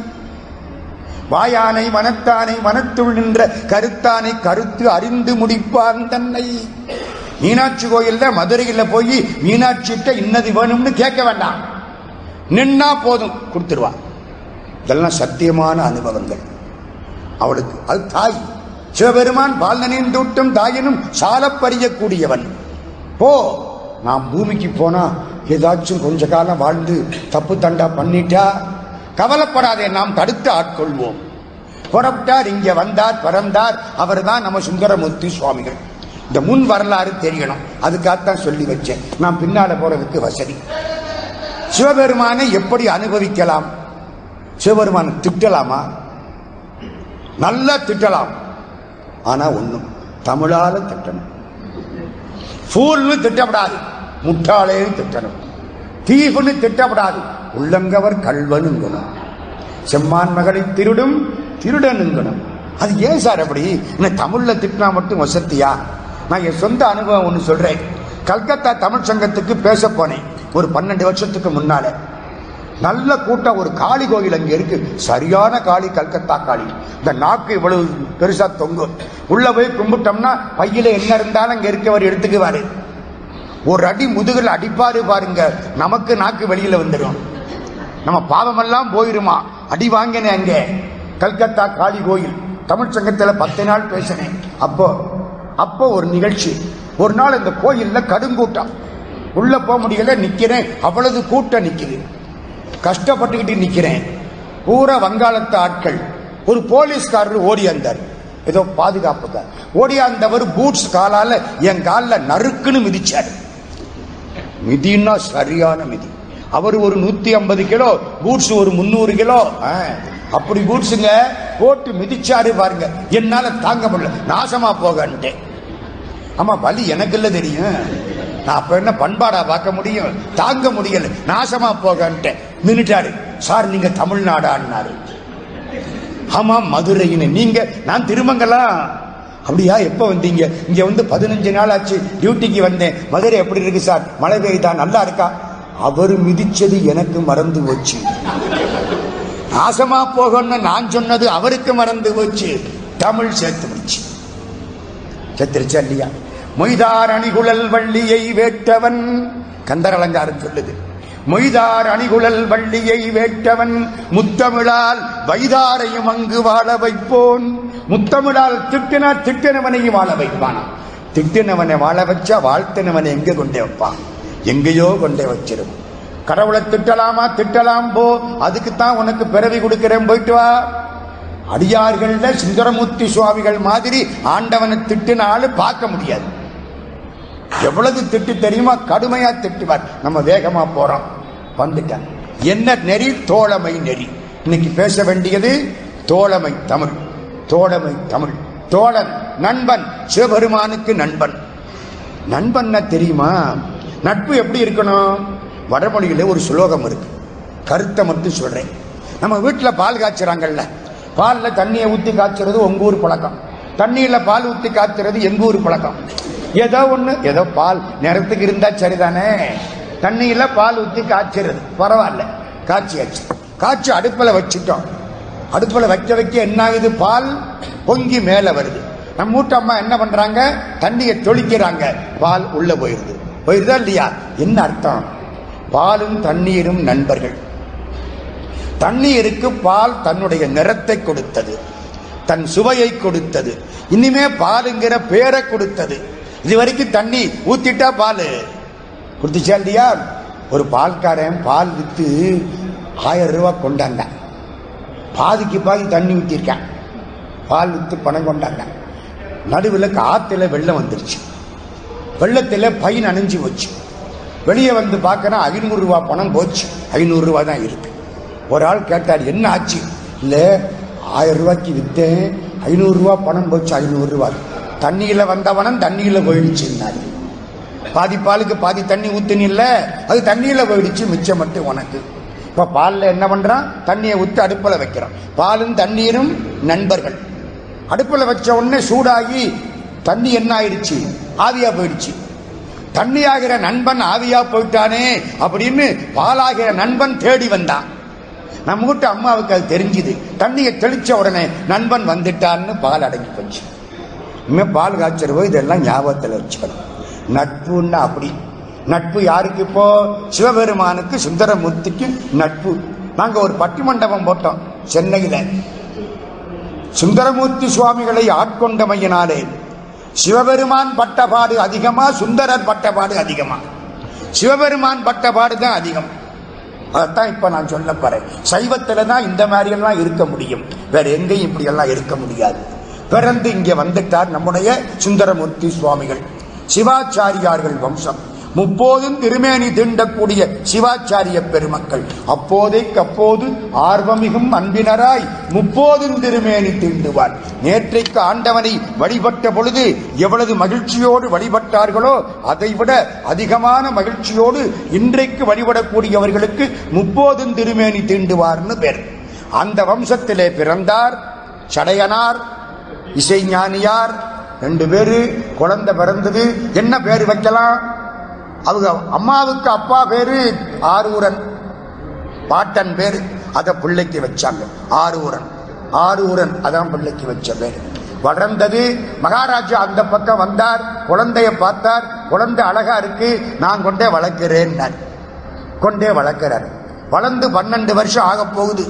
வாயானை மனத்தானை மனத்துள் நின்ற கருத்தானை கருத்து அறிந்து முடிப்பான் தன்னை. மீனாட்சி கோயில்ல மதுரையில் போய் மீனாட்சிட்ட இன்னது வேணும்னு கேட்க வேண்டாம். நின்னா போதும் கொடுத்துருவா. இதெல்லாம் சத்தியமான அனுபவங்கள். அவளுக்கு அது தாய். சிவபெருமான் பால் நனைந்தூட்டும் தாயினும் சாலப்பறியக்கூடியவன் போ நாம் பூமிக்கு போனா ஏதாச்சும் கொஞ்ச காலம் வாழ்ந்து தப்பு தண்டா பண்ணிட்டா? கவலைப்படாதே நாம் தடுத்து ஆட்கொள்வோம். புறப்பட்டார் இங்க வந்தார் பிறந்தார். அவர் தான் நம்ம சுந்தரமூர்த்தி சுவாமிகள். இந்த முன் வரலாறு தெரியணும். அதுக்காகத்தான் சொல்லி வச்சேன். நான் பின்னால போறதுக்கு வசதி. சிவபெருமானை எப்படி அனுபவிக்கலாம்? சிவபெருமானை திட்டலாமா? நல்லா திட்டலாம். ஆனா ஒண்ணும் தமிழால திட்டணும். ஃபூல்னு திட்டப்படாது. முட்டாளையும் திட்டணும். தீவுன்னு திட்டப்படாது. உள்ளங்கவர் கல்வனுங்கணும். செம்மான் மகளை திருடும் திருடனுங்கணும். அது ஏன் சார் அப்படி? என்ன தமிழ்ல திட்டினா மட்டும் வசத்தியா? நான் என் சொந்த அனுபவம் ஒன்று சொல்றேன். கல்கத்தா தமிழ் சங்கத்துக்கு பேச போனேன். ஒரு பன்னெண்டு வருஷத்துக்கு முன்னால. நல்ல கூட்டம் ஒரு காளி கோயில் அங்கே இருக்கு. சரியான காளி கல்கத்தா காளி. இந்த நாக்கு இவ்வளவு பெருசா தொங்கும் உள்ள போய் கும்பிட்டோம்னா பையில என்ன இருந்தாலும் அங்க இருக்கவர் எடுத்துக்குவாரு. ஒரு அடி முதுகில் அடிப்பாரு பாருங்க. நமக்கு நாக்கு வெளியில வந்துடும் நம்ம பாவமெல்லாம் போயிருமா? அடி வாங்கினேன் அங்கே. கல்கத்தா காளி கோயில். தமிழ் சங்கத்தில் பத்து நாள் பேசினேன். அப்போ அப்போ ஒரு நிகழ்ச்சி. ஒரு நாள் இந்த கோயில்ல கடுங்கூட்டம். உள்ள போக முடியல நிக்கிறேன். அவ்வளவு கூட்டம் நிக்குது. கஷ்டப்பட்டுக்கிட்டு நிக்கிறேன். பூரா வங்காளத்து ஆட்கள். ஒரு போலீஸ்காரர் ஓடியாந்தார் ஏதோ பாதுகாப்பு ஓடியாந்தவர் பூட்ஸ் காலால என் காலில் நறுக்குன்னு மிதிச்சார். மிதின்னா சரியான மிதி. அவர் ஒரு நூத்தி ஐம்பது கிலோ பூட்ஸ் ஒரு முன்னூறு கிலோ. ஆ, அப்படி பூட்ஸுங்க போட்டு மிதிச்சாரு பாருங்க. என்னால தாங்க முடியல. நாசமா போகன்ட்டேன். ஆமா வலி எனக்கு இல்ல தெரியும். நான் அப்ப என்ன பண்பாடா பார்க்க முடியும்? தாங்க முடியல. நாசமா போகன்ட்டேன். நின்றுட்டாரு சார் நீங்க தமிழ்நாடான்னாரு. ஆமா மதுரைன்னு. நீங்க நான் திருமங்கலாம் அப்படியா எப்ப வந்தீங்க? இங்க வந்து பதினஞ்சு நாள் ஆச்சு. டியூட்டிக்கு வந்தேன். மதுரை எப்படி இருக்கு சார்? மழை பெய்தா நல்லா இருக்கா? அவர் மிதிச்சது எனக்கு மறந்து போச்சு. நாசமா போகணும்னு நான் சொன்னது அவருக்கு மறந்து போச்சு. தமிழ் சேர்த்து முடிச்சு. சேர்த்துருச்சா இல்லையா? மொய்தார் அணிகுழல் வள்ளியை வேட்டவன் கந்தர் அலங்காரம் சொல்லுது. மொய்தார் அணிகுழல் வள்ளியை வேட்டவன் முத்தமிழால் வைதாரையும் அங்கு வாழ வைப்போன். முத்தமிழால் திட்டினா திட்டினவனையும் வாழ வைப்பான். திட்டினவனை வாழ வச்சா வாழ்த்தினவனை எங்க கொண்டே வைப்பான்? எங்கேயோ கொண்டே வச்சிரும். கடவுளை திட்டலாமா? திட்டலாம் போ. அதுக்குத்தான் உனக்கு பிறவி கொடுக்கிறேன் போயிட்டு வா. அடியார்கள்ல சுந்தரமூர்த்தி சுவாமிகள் மாதிரி ஆண்டவனை திட்டினாலும் பார்க்க முடியாது. எவ்வளவு திட்டு தெரியுமா? கடுமையா திட்டுவார். நம்ம வேகமா போறோம். வந்துட்டேன் என்ன நெறி? தோழமை நெறி. இன்னைக்கு பேச வேண்டியது தோழமை தமிழ். தோழமை தமிழ். தோழன் நண்பன் சிவபெருமானுக்கு நண்பன். நண்பன் தெரியுமா? நட்பு எப்படி இருக்கணும்? வடமொழியில ஒரு சுலோகம் இருக்கு. கருத்தை மட்டும் சொல்றேன். நம்ம வீட்டில் பால் காய்ச்சுறாங்கல்ல. பாலில் தண்ணியை ஊற்றி காய்ச்சறது உங்கள் ஊர் பழக்கம். தண்ணியில் பால் ஊற்றி காய்ச்சறது எங்கூர் பழக்கம். ஏதோ ஒண்ணு ஏதோ பால். நேரத்துக்கு இருந்தா சரிதானே. தண்ணியில பால் ஊத்தி காய்ச்சிருது பரவாயில்ல. காய்ச்சியாச்சு. காய்ச்சி அடுப்பில் வச்சுட்டோம். அடுப்பில் வைக்க வைக்க என்ன ஆகுது பால் பொங்கி மேல வருது. நம்ம வீட்டு அம்மா என்ன பண்றாங்க? தண்ணியை தொளிக்கிறாங்க. பால் உள்ள போயிருது. போயிருதா இல்லையா? என்ன அர்த்தம்? பாலும் தண்ணீரும் நண்பர்கள். தண்ணீருக்கு பால் தன்னுடைய நிறத்தை கொடுத்தது. தன் சுவையை கொடுத்தது. இனிமே பாலுங்கிற பேரை கொடுத்தது. இது வரைக்கும் தண்ணி ஊத்திட்டா பால். கொடுத்துச்சா இல்லையா? ஒரு பால்காரன் பால் விற்று ஆயிரம் ரூபா கொண்டாந்தான் பாதிக்கு பாதி தண்ணி ஊற்றிருக்கேன் பால் விற்று பணம் கொண்டாந்தான் நடுவில் காற்றுல வெள்ளம் வந்துருச்சு. வெள்ளத்தில் பயன் அணிஞ்சு போச்சு. வெளியே வந்து பார்க்கறேன் ஐநூறு பணம் போச்சு. ஐநூறுரூவா தான் இருக்கு. ஒரு ஆள் கேட்டார் என்ன ஆச்சு? இல்லை ஆயிரம் ரூபாய்க்கு விற்றேன் ஐநூறுரூவா பணம் போச்சு ஐநூறுரூவா இருக்கு தண்ணியில வந்தவனம் தண்ணியில போயிடுச்சுன்னாரு பாதி பாலுக்கு பாதி தண்ணி ஊத்துனில்ல அது தண்ணியில போயிடுச்சு மிச்சம் மட்டும் உனக்கு. இப்ப பால்ல என்ன பண்றான்? தண்ணியை ஊத்து அடுப்புல வைக்கிறான். பாலும் தண்ணீரும் நண்பர்கள். அடுப்புல வச்ச உடனே சூடாகி தண்ணி என்ன ஆயிடுச்சு? ஆவியா போயிடுச்சு. தண்ணி ஆகிற நண்பன் ஆவியா போயிட்டானே அப்படின்னு பாலாகிற நண்பன் தேடி வந்தான். நம்ம வீட்டு அம்மாவுக்கு அது தெரிஞ்சுது. தண்ணியை தெளிச்ச உடனே நண்பன் வந்துட்டான்னு பால் அடங்கி போச்சு. இனிமே பால் காய்ச்சறவோ இதெல்லாம் ஞாபகத்தில் வச்சுக்கணும். நட்புன்னா அப்படி. நட்பு யாருக்கு இப்போ? சிவபெருமானுக்கு சுந்தரமூர்த்திக்கு நட்பு. நாங்க ஒரு பட்டி மண்டபம் போட்டோம் சென்னையில. சுந்தரமூர்த்தி சுவாமிகளை ஆட்கொண்டமையினாலே சிவபெருமான் பட்டபாடு அதிகமா சுந்தரர் பட்டபாடு அதிகமா. சிவபெருமான் பட்டபாடு தான் அதிகம். அதைத்தான் இப்ப நான் சொல்ல போறேன். சைவத்துல தான் இந்த மாதிரி எல்லாம் இருக்க முடியும். வேற எங்கேயும் இப்படி எல்லாம் இருக்க முடியாது. பிறந்து இங்க வந்துட்டார் நம்முடைய சுந்தரமூர்த்தி சுவாமிகள். சிவாச்சாரியார்கள் வம்சம். முப்போதும் திருமேனி தீண்டக்கூடிய சிவாச்சாரிய பெருமக்கள். அப்போதைக்கு அப்போது ஆர்வமிகும் அன்பினராய் முப்போதும் திருமேனி தீண்டுவார். நேற்றைக்கு ஆண்டவனை வழிபட்ட பொழுது எவ்வளவு மகிழ்ச்சியோடு வழிபட்டார்களோ அதைவிட அதிகமான மகிழ்ச்சியோடு இன்றைக்கு வழிபடக்கூடியவர்களுக்கு முப்போதும் திருமேனி தீண்டுவார்னு பேர். அந்த வம்சத்திலே பிறந்தார் சடையனார் இசைஞானியார் ரெண்டு பேரு குழந்தை பிறந்தது. என்ன பேர் வைக்கலாம்? அவங்க அம்மாவுக்கு அப்பா பேரு ஆரூரன். பாட்டன் பேர். அத பிள்ளைக்கு வச்சாங்க. ஆரூரன். ஆரூரன் அதான் பிள்ளைக்கு வச்ச பேர். வளர்ந்தது மகாராஜா அந்த பக்கம் வந்தார். குழந்தைய பார்த்தார். குழந்தை அழகா இருக்கு. நான் கொண்டே வளர்க்கிறேன். கொண்டே வளர்க்கிறார். வளர்ந்து பன்னெண்டு வருஷம் ஆக போகுது.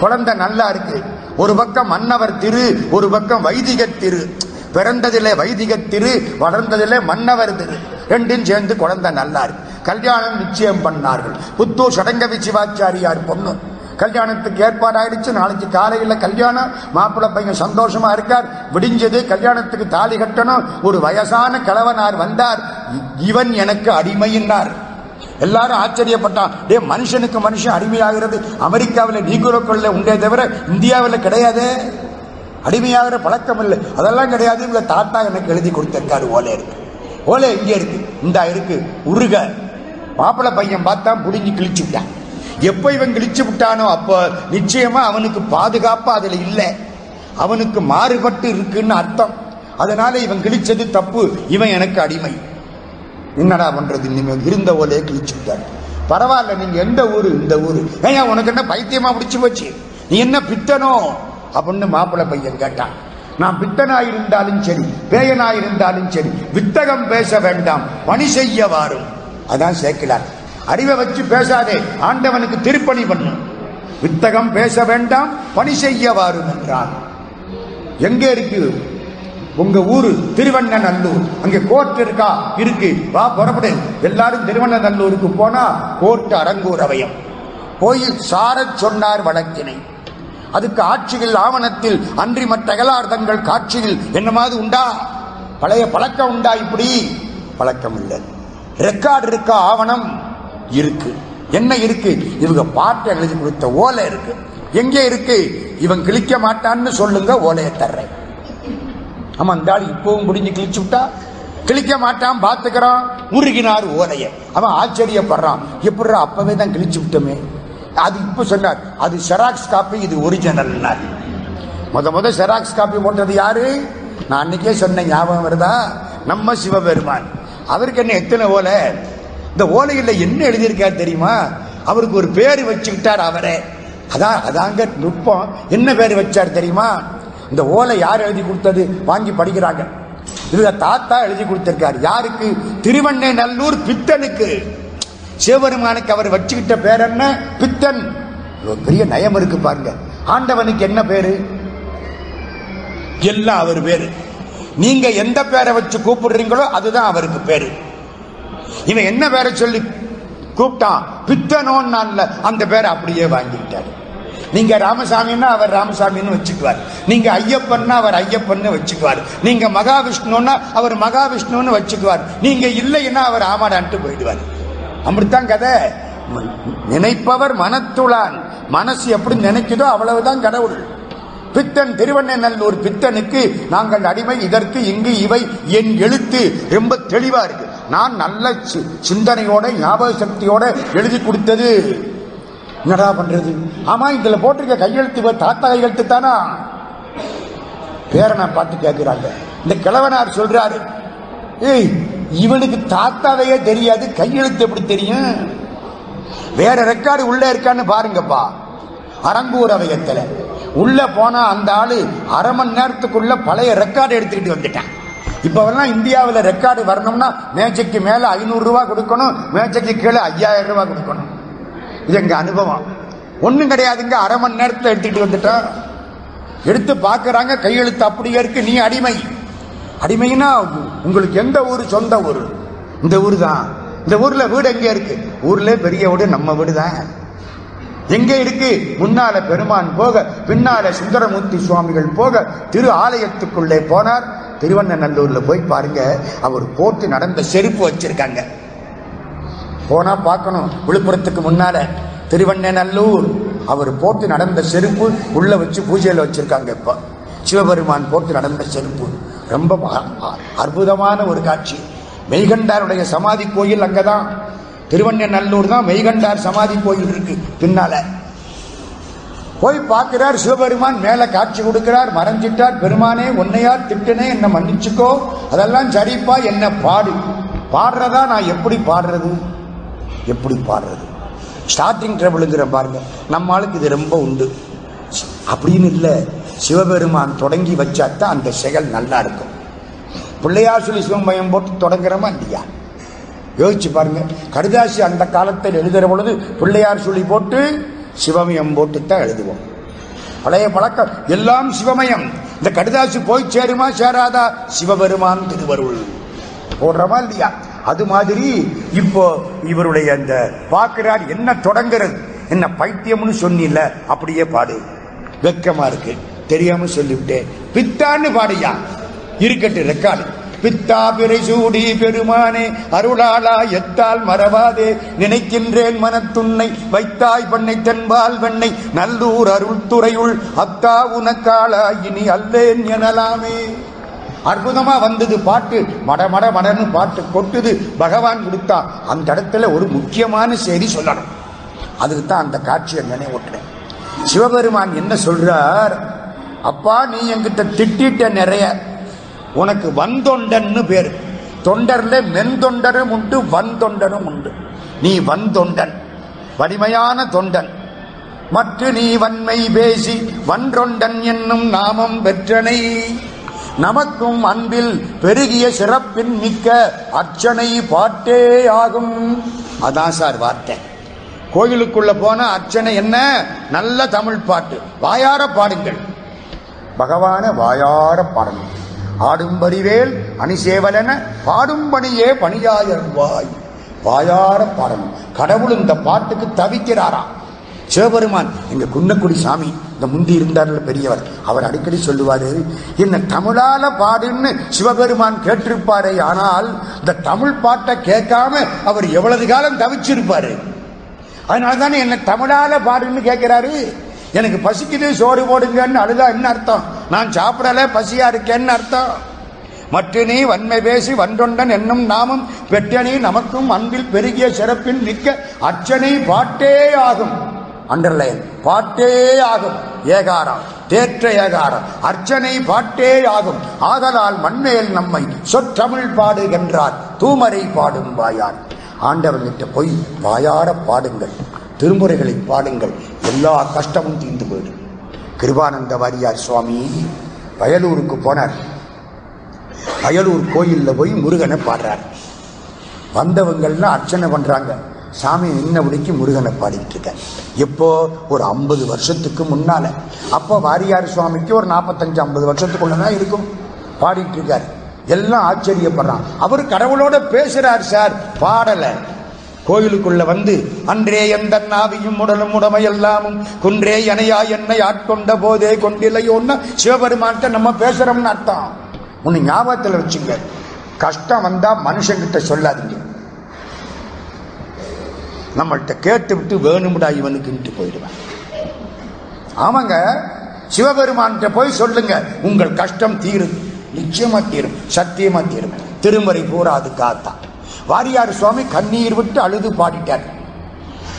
குழந்தை நல்லா இருக்கு. ஒரு பக்கம் மன்னவர் திரு ஒரு பக்கம் வைதிக திரு. பிறந்ததிலே வைதிக திரு வளர்ந்ததிலே மன்னவர் திரு. ரெண்டும் சேர்ந்து குழந்தை நல்லார். கல்யாணம் நிச்சயம் பண்ணார்கள். புத்தூர் சடங்கவி சிவாச்சாரியார் பொண்ணு. கல்யாணத்துக்கு ஏற்பாடாயிடுச்சு. நாளைக்கு காலையில் கல்யாணம். மாப்பிள்ளை பையன் சந்தோஷமா இருக்கார். விடிஞ்சது கல்யாணத்துக்கு தாலி கட்டணும். ஒரு வயசான கலவனார் வந்தார். இவன் எனக்கு அடிமையினார் எல்லாரும் ஆச்சரியப்பட்டான். டே மனுஷனுக்கு மனுஷன் அடிமையாகிறது. அமெரிக்காவில் நீக்குரோக்கள்ல உண்டே தவிர இந்தியாவில் கிடையாதே. அடிமையாகிற பழக்கம் இல்லை. அதெல்லாம் கிடையாது. இவங்க தாத்தா எனக்கு எழுதி கொடுத்திருக்காரு. ஓலை இருக்கு. ஓலை இங்கே இருக்கு? இந்தா இருக்கு. உருக. மாப்பிள்ளை பையன் பார்த்தா புடிஞ்சு கிழிச்சுட்டான் எப்போ இவன் கிழிச்சு விட்டானோ அப்போ நிச்சயமா அவனுக்கு பாதுகாப்பு அதில் இல்லை. அவனுக்கு மாறுபட்டு இருக்குன்னு அர்த்தம். அதனால இவன் கிழிச்சது தப்பு. இவன் எனக்கு அடிமை. என்னடா பண்றது? நீங்க இருந்த ஓலையை கிழிச்சு பரவாயில்ல நீங்க எந்த ஊரு? இந்த ஊரு. ஏன் உனக்கு என்ன பைத்தியமா பிடிச்சு போச்சு? நீ என்ன பித்தனோ? அப்படின்னு மாப்பிள்ள பையன் கேட்டான். நான் பித்தனாய் இருந்தாலும் சரி பேயனாய் இருந்தாலும் சரி வித்தகம் பேச வேண்டாம் பணி செய்ய வாரும். அதான் சேர்க்கிறார் அறிவை வச்சு பேசாதே ஆண்டவனுக்கு திருப்பணி பண்ணும். வித்தகம் பேச வேண்டாம் பணி செய்ய வாரும் என்றான். எங்கே இருக்கு? உங்க ஊரு திருவண்ணநல்லூர். அங்க கோர்ட் இருக்கா? இருக்கு. வா புறப்படு. எல்லாரும் திருவண்ணநல்லூருக்கு போனா கோர்ட் அரங்கூர் அவயம். போய் சாரச் சொன்னார் வழக்கினை. அதுக்கு ஆட்சியில் ஆவணத்தில் அன்றி மற்ற அகலார்த்தங்கள் காட்சியில் என்னமாவது உண்டா? பழைய பழக்கம் உண்டா இப்படி? பழக்கம் இல்லை. ரெக்கார்டு இருக்கா? ஆவணம் இருக்கு. என்ன இருக்கு? இவங்க பாட்டு எழுதி கொடுத்த ஓலை இருக்கு. எங்கே இருக்கு? இவன் கிழிக்க மாட்டான்னு சொல்லுங்க ஓலையை தர்றேன். ஆமாம் இந்த ஆள் இப்பவும் முடிஞ்சு கிழிச்சு விட்டா கிழிக்க மாட்டான் பார்த்துக்கிறான் உருகினார் ஓலைய. அவன் ஆச்சரியப்படுறான். எப்படி அப்பவே தான் கிழிச்சு விட்டோமே? அது இப்ப சொன்னார் அது செராக்ஸ் காப்பி இது ஒரிஜினல் முத முத செராக்ஸ் காப்பி போட்டது யாரு? நான் அன்னைக்கே சொன்ன ஞாபகம் வருதா? நம்ம சிவபெருமான். அவருக்கு என்ன எத்தனை ஓலை? இந்த ஓலையில் என்ன எழுதியிருக்காரு தெரியுமா? அவருக்கு ஒரு பேர் வச்சுக்கிட்டார் அவரே. அதான் அதாங்க நுட்பம். என்ன பேர் வச்சார் தெரியுமா? இந்த ஓலை யார் எழுதி கொடுத்தது? வாங்கி படிக்கிறாங்க. இதுல தாத்தா எழுதி கொடுத்திருக்காரு. யாருக்கு? திருவண்ணை நல்லூர் பித்தனுக்கு. சிவபெருமானுக்கு அவர் வச்சுக்கிட்ட பேர் என்ன? பித்தன். ஒரு பெரிய நயம் இருக்கு பாருங்க. ஆண்டவனுக்கு என்ன பேரு? எல்லாம் அவர் பேரு. நீங்க எந்த பேரை வச்சு கூப்பிடுறீங்களோ அதுதான் அவருக்கு பேரு. இவன் என்ன பேரை சொல்லி கூப்பிட்டான்? பித்தனோன்னு அந்த பேரை அப்படியே வாங்கிட்டாரு நீங்க ராமசாமின்னா அவர் ராமசாமின்னு வச்சுக்குவார். நீங்க ஐயப்பன்னா அவர் ஐயப்பன்னு வச்சுக்குவார். நீங்க மகாவிஷ்ணுன்னா அவர் மகாவிஷ்ணுன்னு வச்சுக்குவார். நீங்க இல்லைன்னா அவர் ஆமாடான்ட்டு போயிடுவார். அப்படித்தான் கதை. நினைப்பவர் மனத்துளான். மனசு எப்படி நினைக்குதோ அவ்வளவுதான் கடவுள். பித்தன் திருவண்ணநல்லூர் பித்தனுக்கு நாங்கள் அடிமை இதற்கு இங்கு இவை என் எழுத்து. ரொம்ப தெளிவா இருக்கு. நான் நல்ல சி- சிந்தனையோட ஞாபக சக்தியோட எழுதி கொடுத்தது. என்னடா பண்றது? ஆமா இதுல போட்டிருக்க கையெழுத்து தாத்தா கையெழுத்து தானா? பேரனை பார்த்து கேட்கிறாங்க இந்த கிழவனார் சொல்றாரு ஏய் இவனுக்கு தாத்தாவையே தெரியாது கையெழுத்து எப்படி தெரியும்? வேற ரெக்கார்டு உள்ள இருக்கான்னு பாருங்கப்பா. அரங்கூர் அவையத்துல. உள்ள போனா அந்த ஆளு அரை மணி நேரத்துக்குள்ள பழைய ரெக்கார்டு எடுத்துக்கிட்டு வந்துட்டான். இப்பவெல்லாம் இந்தியாவில் ரெக்கார்டு வரணும்னா மேஜைக்கு மேலே ஐநூறுரூவா கொடுக்கணும் மேஜைக்கு கீழே ஐயாயிரம் ரூபாய் கொடுக்கணும். இது எங்க அனுபவம். ஒண்ணும் கிடையாதுங்க அரை மணி நேரத்தை எடுத்துட்டு வந்துட்டோம் எடுத்து பார்க்குறாங்க கையெழுத்து அப்படியே இருக்கு நீ அடிமை. அடிமைன்னா உங்களுக்கு எந்த ஊர் சொந்த ஊர்? இந்த ஊர் தான் இந்த ஊர்ல வீடு எங்க இருக்கு? ஊர்ல பெரிய வீடு நம்ம வீடு தான் எங்க இருக்கு? முன்னால பெருமான் போக பின்னால சுந்தரமூர்த்தி சுவாமிகள் போக திரு ஆலயத்துக்குள்ளே போனார். திருவண்ணநல்லூர்ல போய் பாருங்க அவர் போட்டு நடந்த செருப்பு வச்சிருக்காங்க. போனா பார்க்கணும். விழுப்புரத்துக்கு முன்னால திருவண்ணநல்லூர். அவர் போட்டு நடந்த செருப்பு உள்ள வச்சு பூஜையில வச்சிருக்காங்க இப்ப. சிவபெருமான் போட்டு நடந்த செருப்பு. ரொம்ப அற்புதமான ஒரு காட்சி. மெய்கண்டாருடைய சமாதி கோயில் அங்கதான். திருவண்ணநல்லூர் தான் மெய்கண்டார் சமாதி கோயில் இருக்கு பின்னால. போய் பார்க்கிறார் சிவபெருமான் மேல காட்சி கொடுக்கிறார் மறைஞ்சிட்டார் பெருமானே உன்னையார் திட்டனே என்ன மன்னிச்சுக்கோ. அதெல்லாம் சரிப்பா என்ன பாடு. பாடுறதா நான் எப்படி பாடுறது? எப்படி பாடுறது? ஸ்டார்டிங் ட்ரபிளுங்கிற பாருங்க நம்ம ஆளுக்கு இது ரொம்ப உண்டு. அப்படின்னு இல்லை சிவபெருமான் தொடங்கி வச்சாத்தான் அந்த செயல் நல்லா இருக்கும். பிள்ளையார் சொல்லி சிவமயம் போட்டு தொடங்குறமா இல்லையா? யோசிச்சு பாருங்க கடிதாசி அந்த காலத்தில் எழுதுகிற பொழுது பிள்ளையார் சொல்லி போட்டு சிவமயம் போட்டு தான் எழுதுவோம். பழைய பழக்கம் எல்லாம் சிவமயம். இந்த கடிதாசி போய் சேருமா சேராதா? சிவபெருமான் திருவருள். போடுறமா இல்லையா? அது மாதிரி இப்போ இவருடைய அந்த பார்க்கிறார் என்ன தொடங்குறது? என்ன பைத்தியம்னு சொன்னில்ல அப்படியே பாடு. வெக்கமா இருக்கு. தெரியாம சொல்லிவிட்டேன் பித்தான்னு பாடியா? இருக்கட்டு ரெக்கார்டு. பித்தா பிறை சூடி பெருமானே அருளாளா எத்தால் மறவாதே. நினைக்கின்றேன் மனத்துன்னை வைத்தாய் பண்ணை தென்பால் வெண்ணை. நல்லூர் அருள் துறையுள் அத்தா உனக்காளா இனி அல்லேன் எனலாமே. அற்புதமா வந்தது பாட்டு. மட மட மடன்னு பாட்டு கொட்டுது. பகவான் கொடுத்தா அந்த இடத்துல ஒரு முக்கியமான செய்தி சொல்லணும். அதுக்கு தான் அந்த காட்சியை நினைவூட்டுறேன் சிவபெருமான் என்ன சொல்றார்? அப்பா நீ எங்கிட்ட திட்டிட்ட நிறைய. உனக்கு வந்தொண்டன்னு பேரு. தொண்டர்ல மென்தொண்டரும் உண்டு வந்தொண்டரும் உண்டு. நீ வந்தொண்டன் வலிமையான தொண்டன். மற்ற நீ வன்மை பேசி வன்றொண்டன் என்னும் நாமம் பெற்றனை. நமக்கும் அன்பில் பெருகிய சிறப்பின் மிக்க அர்ச்சனை பாட்டே ஆகும் அதான் சார் வார்த்தை. கோயிலுக்குள்ள போன அர்ச்சனை என்ன? நல்ல தமிழ் பாட்டு. வாயார பாடுங்கள். பகவான வாயார பாடணும். ஆடும்படிவேல் அணிசேவலன பாடும்பணியே பணியாயர்வாய் வாயார பாடணும். கடவுள் இந்த பாட்டுக்கு தவிக்கிறாராம் சிவபெருமான் எங்க குன்னக்குடி சாமி இந்த முந்தி இருந்தார்ல பெரியவர் அவர் அடிக்கடி சொல்லுவாரு என்ன தமிழால பாடுன்னு சிவபெருமான் கேட்டிருப்பாரே ஆனால் இந்த தமிழ் பாட்டை கேட்காம அவர் எவ்வளவு காலம் தவிச்சிருப்பாரு? அதனால தானே என்ன தமிழால பாடுன்னு கேட்கிறாரு. எனக்கு பசிக்குது சோறு போடுங்கன்னு அழுதா என்ன அர்த்தம்? நான் சாப்பிடல பசியா இருக்கேன்னு அர்த்தம்? மற்ற நீ வன்மை பேசி வன்றொண்டன் என்னும் நாமும் பெற்றனி நமக்கும் அன்பில் பெருகிய சிறப்பின் மிக்க அர்ச்சனை பாட்டே ஆகும். அண்டர்லைன் பாட்டே ஆகும். ஏகாரம். தேற்ற ஏகாரம். அர்ச்சனை பாட்டே ஆகும். ஆதலால் மண்மேல் நம்மை சொற்றமிழ் பாடுகின்றார். தூமரை பாடும் வாயார். ஆண்டவன்கிட்ட போய் வாயார பாடுங்கள். திருமுறைகளை பாடுங்கள். எல்லா கஷ்டமும் தீர்ந்து போயிடும். கிருபானந்த வாரியார் சுவாமி வயலூருக்கு போனார். வயலூர் கோயிலில் போய் முருகனை பாடுறார். வந்தவங்கள்லாம் அர்ச்சனை பண்ணுறாங்க சாமி இன்னபடிக்கு முருகனை பாடிட்டு இருக்கேன் எப்போ? ஒரு ஐம்பது வருஷத்துக்கு முன்னால. அப்போ வாரியார் சுவாமிக்கு ஒரு நாற்பத்தஞ்சு ஐம்பது வருஷத்துக்குள்ளதான் இருக்கும். பாடிட்டு இருக்காரு. எல்லாம் ஆச்சரியப்படுறான். அவர் கடவுளோட பேசுறார் சார். பாடல. கோயிலுக்குள்ள வந்து அன்றே எந்த நாவியும் உடலும் உடமை எல்லாமும் குன்றே எனையா என்னை ஆட்கொண்ட போதே கொண்டில்லையோன்னு சிவபெருமான்கிட்ட நம்ம பேசுறோம்னு அர்த்தம். உன்னை ஞாபகத்தில் வச்சுங்க. கஷ்டம் வந்தா மனுஷங்கிட்ட சொல்லாதீங்க. நம்மள்கிட்ட கேட்டு விட்டு வேணும்டா இவனுக்குன்ட்டு போயிடுவேன். ஆமாங்க சிவபெருமான்கிட்ட போய் சொல்லுங்க உங்கள் கஷ்டம் தீரும் நிச்சயமா தீரும் சத்தியமா தீரும். திருமறை பூரா அது காத்தான் வாரியார் சுவாமி கண்ணீர் விட்டு அழுது பாடிட்டார்.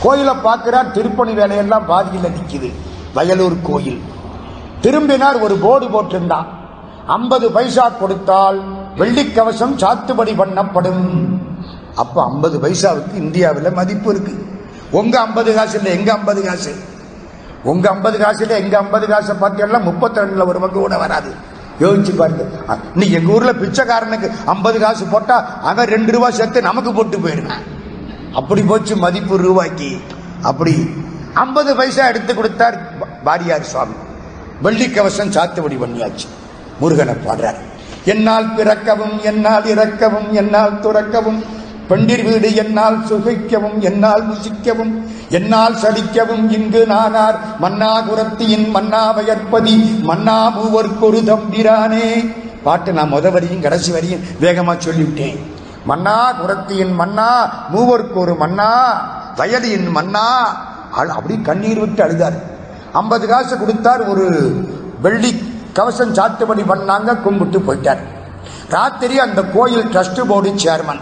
கோயிலை பார்க்கிறார் திருப்பணி வேலையெல்லாம் பாதியில் நிற்குது வயலூர் கோயில். திரும்பினார் ஒரு போர்டு போட்டிருந்தான். ஐம்பது பைசா கொடுத்தால் வெள்ளிக்கவசம் சாத்துபடி பண்ணப்படும். அப்ப ஐம்பது பைசாவுக்கு இந்தியாவில் மதிப்பு இருக்கு. உங்க ஐம்பது காசு இல்லை எங்க ஐம்பது காசு? உங்க ஐம்பது காசு இல்லை எங்க ஐம்பது காசை பார்த்தீங்கன்னா முப்பத்தி ரெண்டுல ஒரு பங்கு கூட வராது. யோசிச்சு பாருங்க. இன்னைக்கு எங்க ஊர்ல பிச்சைக்காரனுக்கு ஐம்பது காசு போட்டா அவன் ரெண்டு ரூபாய் சேர்த்து நமக்கு போட்டு போயிருக்கான் அப்படி போச்சு மதிப்பு ரூபாய்க்கு. அப்படி ஐம்பது பைசா எடுத்து கொடுத்தார் பாரியார் சுவாமி. வெள்ளிக்கவசம் சாத்துபடி பண்ணியாச்சு. முருகனை பாடுறார். என்னால் பிறக்கவும் என்னால் இறக்கவும் என்னால் துறக்கவும் பெண்டிர் வீடு என்னால் சுகிக்கவும் என்னால் முசிக்கவும் என்னால் சலிக்கவும் இங்கு நானார். மன்னா குரத்தியின் மன்னா வயற்பதி மன்னா மூவர்க்கொரு தம்பிரானே. பாட்டு நான் முத வரியும் கடைசி வரியும் வேகமா சொல்லிவிட்டேன். மன்னா குரத்தியின் மன்னா மூவர்க்கொரு ஒரு மன்னா வயலியின் மன்னா. அப்படி கண்ணீர் விட்டு அழுதார். ஐம்பது காசு கொடுத்தார் ஒரு வெள்ளி கவசம் சாத்துபடி பண்ணாங்க கும்பிட்டு போயிட்டார். ராத்திரி அந்த கோயில் ட்ரஸ்ட் போர்டு சேர்மன்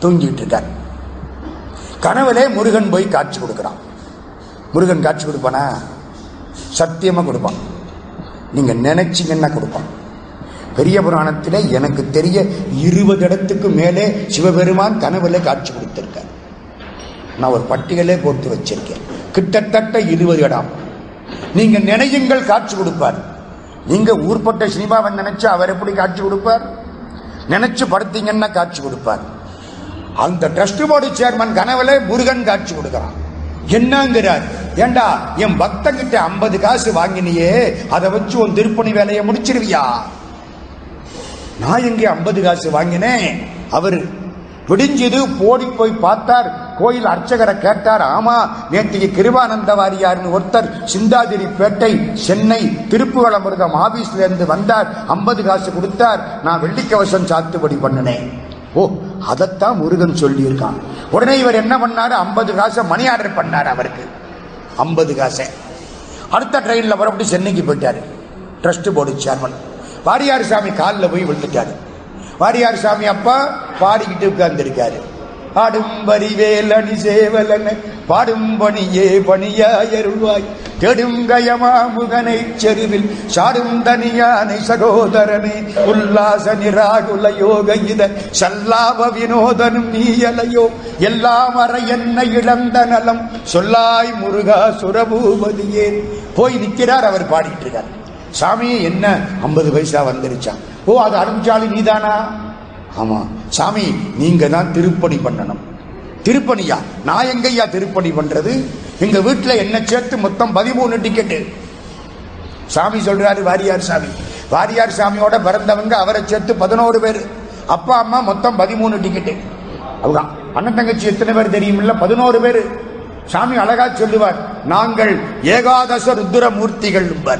தூங்கிட்டு இருக்கார் கனவுலே முருகன் போய் காட்சி கொடுக்கிறான். முருகன் காட்சி கொடுப்பானா? சத்தியமா கொடுப்பான். நீங்க நினைச்சீங்கன்னா கொடுப்பான். பெரிய புராணத்தில் எனக்கு தெரிய இருபது இடத்துக்கு மேலே சிவபெருமான் கனவுல காட்சி கொடுத்திருக்கார். நான் ஒரு பட்டியலே போட்டு வச்சிருக்கேன். கிட்டத்தட்ட இருபது இடம். நீங்க நினையுங்கள் காட்சி கொடுப்பார். நீங்க ஊர்பட்ட சினிமாவை நினைச்சு அவர் எப்படி காட்சி கொடுப்பார்? நினைச்சு படுத்தீங்கன்னா காட்சி கொடுப்பார். அந்த ட்ரஸ்ட் போர்டு சேர்மன் கனவுல முருகன் காட்சி கொடுக்கிறான். என்னங்கிறார்? ஏண்டா என் பக்தங்கிட்ட ஐம்பது காசு வாங்கினியே அதை வச்சு உன் திருப்பணி வேலையை முடிச்சிருவியா? நான் எங்கே ஐம்பது காசு வாங்கினேன்? அவர் விடிஞ்சது போடி போய் பார்த்தார். கோயில் அர்ச்சகரை கேட்டார் ஆமா நேற்றைக்கு கிருபானந்த வாரியார்னு ஒருத்தர் சிந்தாதிரி பேட்டை சென்னை திருப்புவளமுருகம் ஆபீஸ்ல இருந்து வந்தார். ஐம்பது காசு கொடுத்தார். நான் வெள்ளிக்கவசம் சாத்துபடி பண்ணினேன். ஓ அதைத்தான் முருகன் சொல்லியிருக்கான். உடனே இவர் என்ன பண்ணாரு? ஐம்பது காசை மணி ஆர்டர் பண்ணார் அவருக்கு. ஐம்பது காசை. அடுத்த ட்ரெயினில் புறப்பட்டு சென்னைக்கு போயிட்டாரு. ட்ரஸ்ட் போர்டு சேர்மன் வாரியார் சாமி காலில் போய் விழுந்துட்டாரு. வாரியார் சாமி அப்பா பாடிக்கிட்டு உட்கார்ந்துருக்காரு. ஆடும்பரிவேல் அணி சேவலனை பாடும் பணியே பணியாயருள்வாய் கெடுங்கயமாமுகனை செருவில் சாடும் தனியானை சகோதரனே உல்லாச நிராகுல யோக இத சல்லாப வினோதனும் நீயலையோ எல்லாம் அற என்ன இழந்த நலம் சொல்லாய் முருகா சுரபூபதியே. போய் நிற்கிறார் அவர் பாடிட்டு இருக்கார். சாமி என்ன ஐம்பது பைசா வந்துருச்சான் ஓ அது அனுப்பிச்சாலும் நீதானா? ஆமா. சாமி நீங்க தான் திருப்பணி பண்ணணும். திருப்பணியா? நான் எங்கய்யா திருப்பணி பண்றது? எங்க வீட்டுல என்ன சேர்த்து மொத்தம் பதிமூணு டிக்கெட்டு சாமி சொல்றாரு வாரியார் சாமி. வாரியார் சாமியோட பிறந்தவங்க அவரை சேர்த்து பதினோரு பேர். அப்பா அம்மா மொத்தம் பதிமூணு டிக்கெட்டு அவங்க அண்ணன் தங்கச்சி எத்தனை பேர் தெரியுமில்ல? பதினோரு பேர். சாமி அழகா சொல்லுவார் நாங்கள் ஏகாதச ருத்ர மூர்த்திகள் என்பார்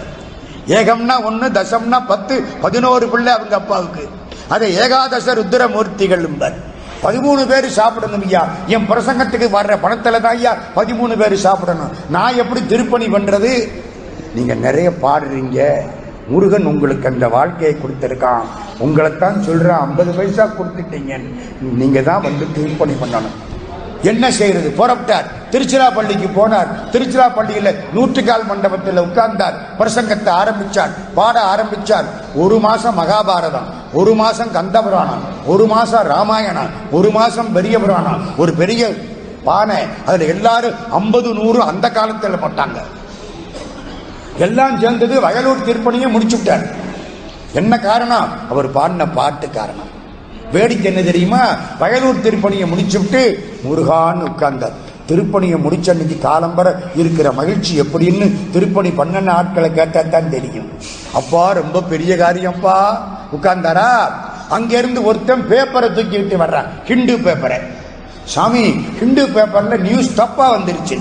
ஏகம்னா ஒன்னு தசம்னா பத்து பதினோரு பிள்ளை அவங்க அப்பாவுக்கு. அதை ஏகாதச ருத்ரமூர்த்திகள் பதிமூணு பேர் சாப்பிடணும் ஐயா. என் பிரசங்கத்துக்கு வர்ற பணத்தில் தான் ஐயா பதிமூணு பேர் சாப்பிடணும். நான் எப்படி திருப்பணி பண்ணுறது நீங்கள் நிறைய பாடுறீங்க. முருகன் உங்களுக்கு அந்த வாழ்க்கையை கொடுத்துருக்கான். உங்களைத்தான் சொல்கிறேன் ஐம்பது பைசா கொடுத்துட்டீங்க நீங்கள் தான் வந்து திருப்பணி பண்ணணும். என்ன செய்யறது? புறப்பட்டார். திருச்சிராப்பள்ளிக்கு போனார். திருச்சிராப்பள்ளியில நூற்றுக்கால் மண்டபத்தில் உட்கார்ந்தார். பிரசங்கத்தை ஆரம்பிச்சார். பாட ஆரம்பிச்சார். ஒரு மாசம் மகாபாரதம் ஒரு மாசம் கந்தபுராணம் ஒரு மாசம் ராமாயணம் ஒரு மாசம் பெரிய புராணம். ஒரு பெரிய பானை. அதுல எல்லாரும் ஐம்பது நூறு அந்த காலத்துல போட்டாங்க. எல்லாம் சேர்ந்தது வயலூர் திருப்பணியை முடிச்சுட்டார். என்ன காரணம்? அவர் பாடின பாட்டு காரணம். வேடிக்கை என்ன தெரியுமா? வயலூர் திருப்பணியை முடிச்சுட்டு முருகான்னு உட்கார்ந்தார் திருப்பணியை முடிச்ச அன்னைக்கு காலம்பர இருக்கிற மகிழ்ச்சி எப்படின்னு திருப்பணி பன்னெண்டு ஆட்களை கேட்டா தான் தெரியும். அப்பா ரொம்ப பெரிய காரியம்ப்பா. உட்கார்ந்தாரா? அங்கிருந்து ஒருத்தன் பேப்பரை தூக்கிட்டு வர்றான். ஹிந்து பேப்பரை. சாமி ஹிந்து பேப்பர்ல நியூஸ் தப்பா வந்துருச்சு.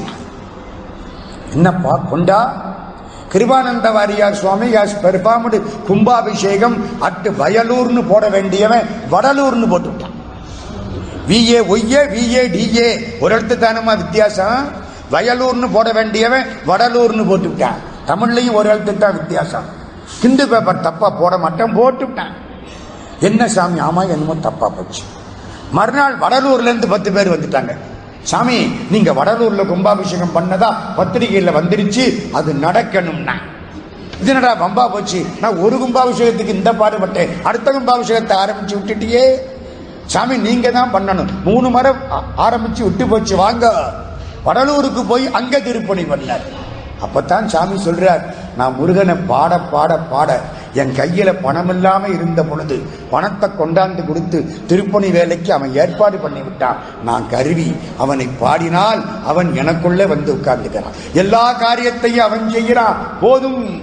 என்னப்பா கொண்டா? கிருபானந்த வாரியார் சுவாமி ஹாஸ் கும்பாபிஷேகம் அட்டு வயலூர்னு போட வேண்டியவன் வடலூர்னு போட்டுவிட்டான் V A Y A V A D A ஒரு இடத்து தானமா வித்தியாசம்? வயலூர்னு போட வேண்டியவன் வடலூர்னு போட்டுவிட்டான் தமிழ்லையும் ஒரு எழுத்து தான் வித்தியாசம். ஹிந்து பேப்பர் தப்பா போட மாட்டேன் போட்டுவிட்டான் என்ன சாமி ஆமா என்னமோ தப்பா போச்சு. மறுநாள் வடலூர்ல இருந்து பத்து பேர் வந்துட்டாங்க. சாமி நீங்க வடலூர்ல கும்பாபிஷேகம் பண்ணதா பத்திரிகையில வந்துருச்சு அது நடக்கணும்னா. இது என்னடா பம்பா போச்சு? நான் ஒரு கும்பாபிஷேகத்துக்கு இந்த பாடுபட்டேன். அடுத்த கும்பாபிஷேகத்தை ஆரம்பிச்சு விட்டுட்டியே. சாமி நீங்க தான் பண்ணணும். மூணு மரம் ஆரம்பிச்சு விட்டு போச்சு. வாங்க. வடலூருக்கு போய் அங்க திருப்பணி பண்ணார். அப்பதான் சாமி சொல்றார் நான் முருகனை பாட பாட பாட. என் கையில பணம் இல்லாம இருந்த பொழுது பணத்தை கொண்டாந்து கொடுத்து திருப்பணி வேலைக்கு அவன் ஏற்பாடு பண்ணி விட்டான். நான் கருவி அவனை பாடினால் அவன் எனக்குள்ளே வந்து உட்கார்ந்துக்கிறான். எல்லா காரியத்தையும் அவன் செய்கிறான். போதும்.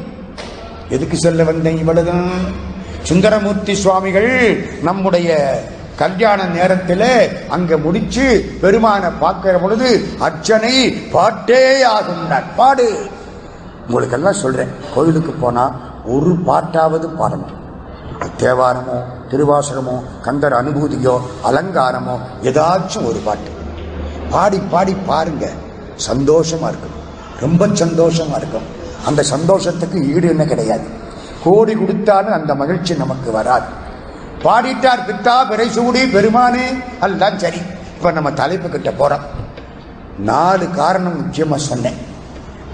எதுக்கு சொல்ல வந்தேன் இவ்வளவுதான் சுந்தரமூர்த்தி சுவாமிகள் நம்முடைய கல்யாண நேரத்தில் அங்க முடிச்சு பெருமானை பார்க்கிற பொழுது அர்ச்சனை பாட்டே ஆகும்னார் பாடு. உங்களுக்கெல்லாம் சொல்றேன். கோயிலுக்கு போனா ஒரு பாட்டாவது பாடணும். தேவாரமோ திருவாசகமோ கந்தர் அனுபூதியோ அலங்காரமோ ஏதாச்சும் ஒரு பாட்டு. பாடி பாடி பாருங்க. சந்தோஷமா இருக்கும். ரொம்ப சந்தோஷமா இருக்கும். அந்த சந்தோஷத்துக்கு ஈடு என்ன கிடையாது. கோடி கொடுத்தாலும் அந்த மகிழ்ச்சி நமக்கு வராது. பாடிட்டார் பித்தா பிறைசூடி பெருமானே. எல்லாம் சரி. இப்ப நம்ம தலைப்பு கிட்ட போறோம். நாலு காரணம் முக்கியமா சொன்னேன்.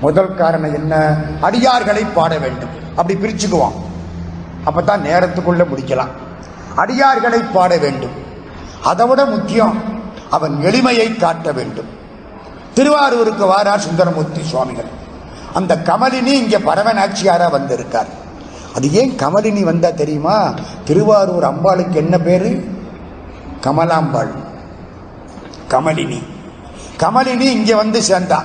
முதல் காரணம் என்ன? அடியார்களை பாட வேண்டும். அப்படி பிரிச்சுக்குவோம் அப்பதான் நேரத்துக்குள்ள முடிக்கலாம். அடியார்களை பாட வேண்டும். அதை விட முக்கியம் அவன் எளிமையை காட்ட வேண்டும். திருவாரூருக்கு வாரார் சுந்தரமூர்த்தி சுவாமிகள். அந்த கமலினி இங்க பரவநாச்சியாரா வந்திருக்கார். அது ஏன் கமலினி வந்தா தெரியுமா? திருவாரூர் அம்பாளுக்கு என்ன பேரு? கமலாம்பாள். கமலினி. கமலினி இங்க வந்து சேர்ந்தா.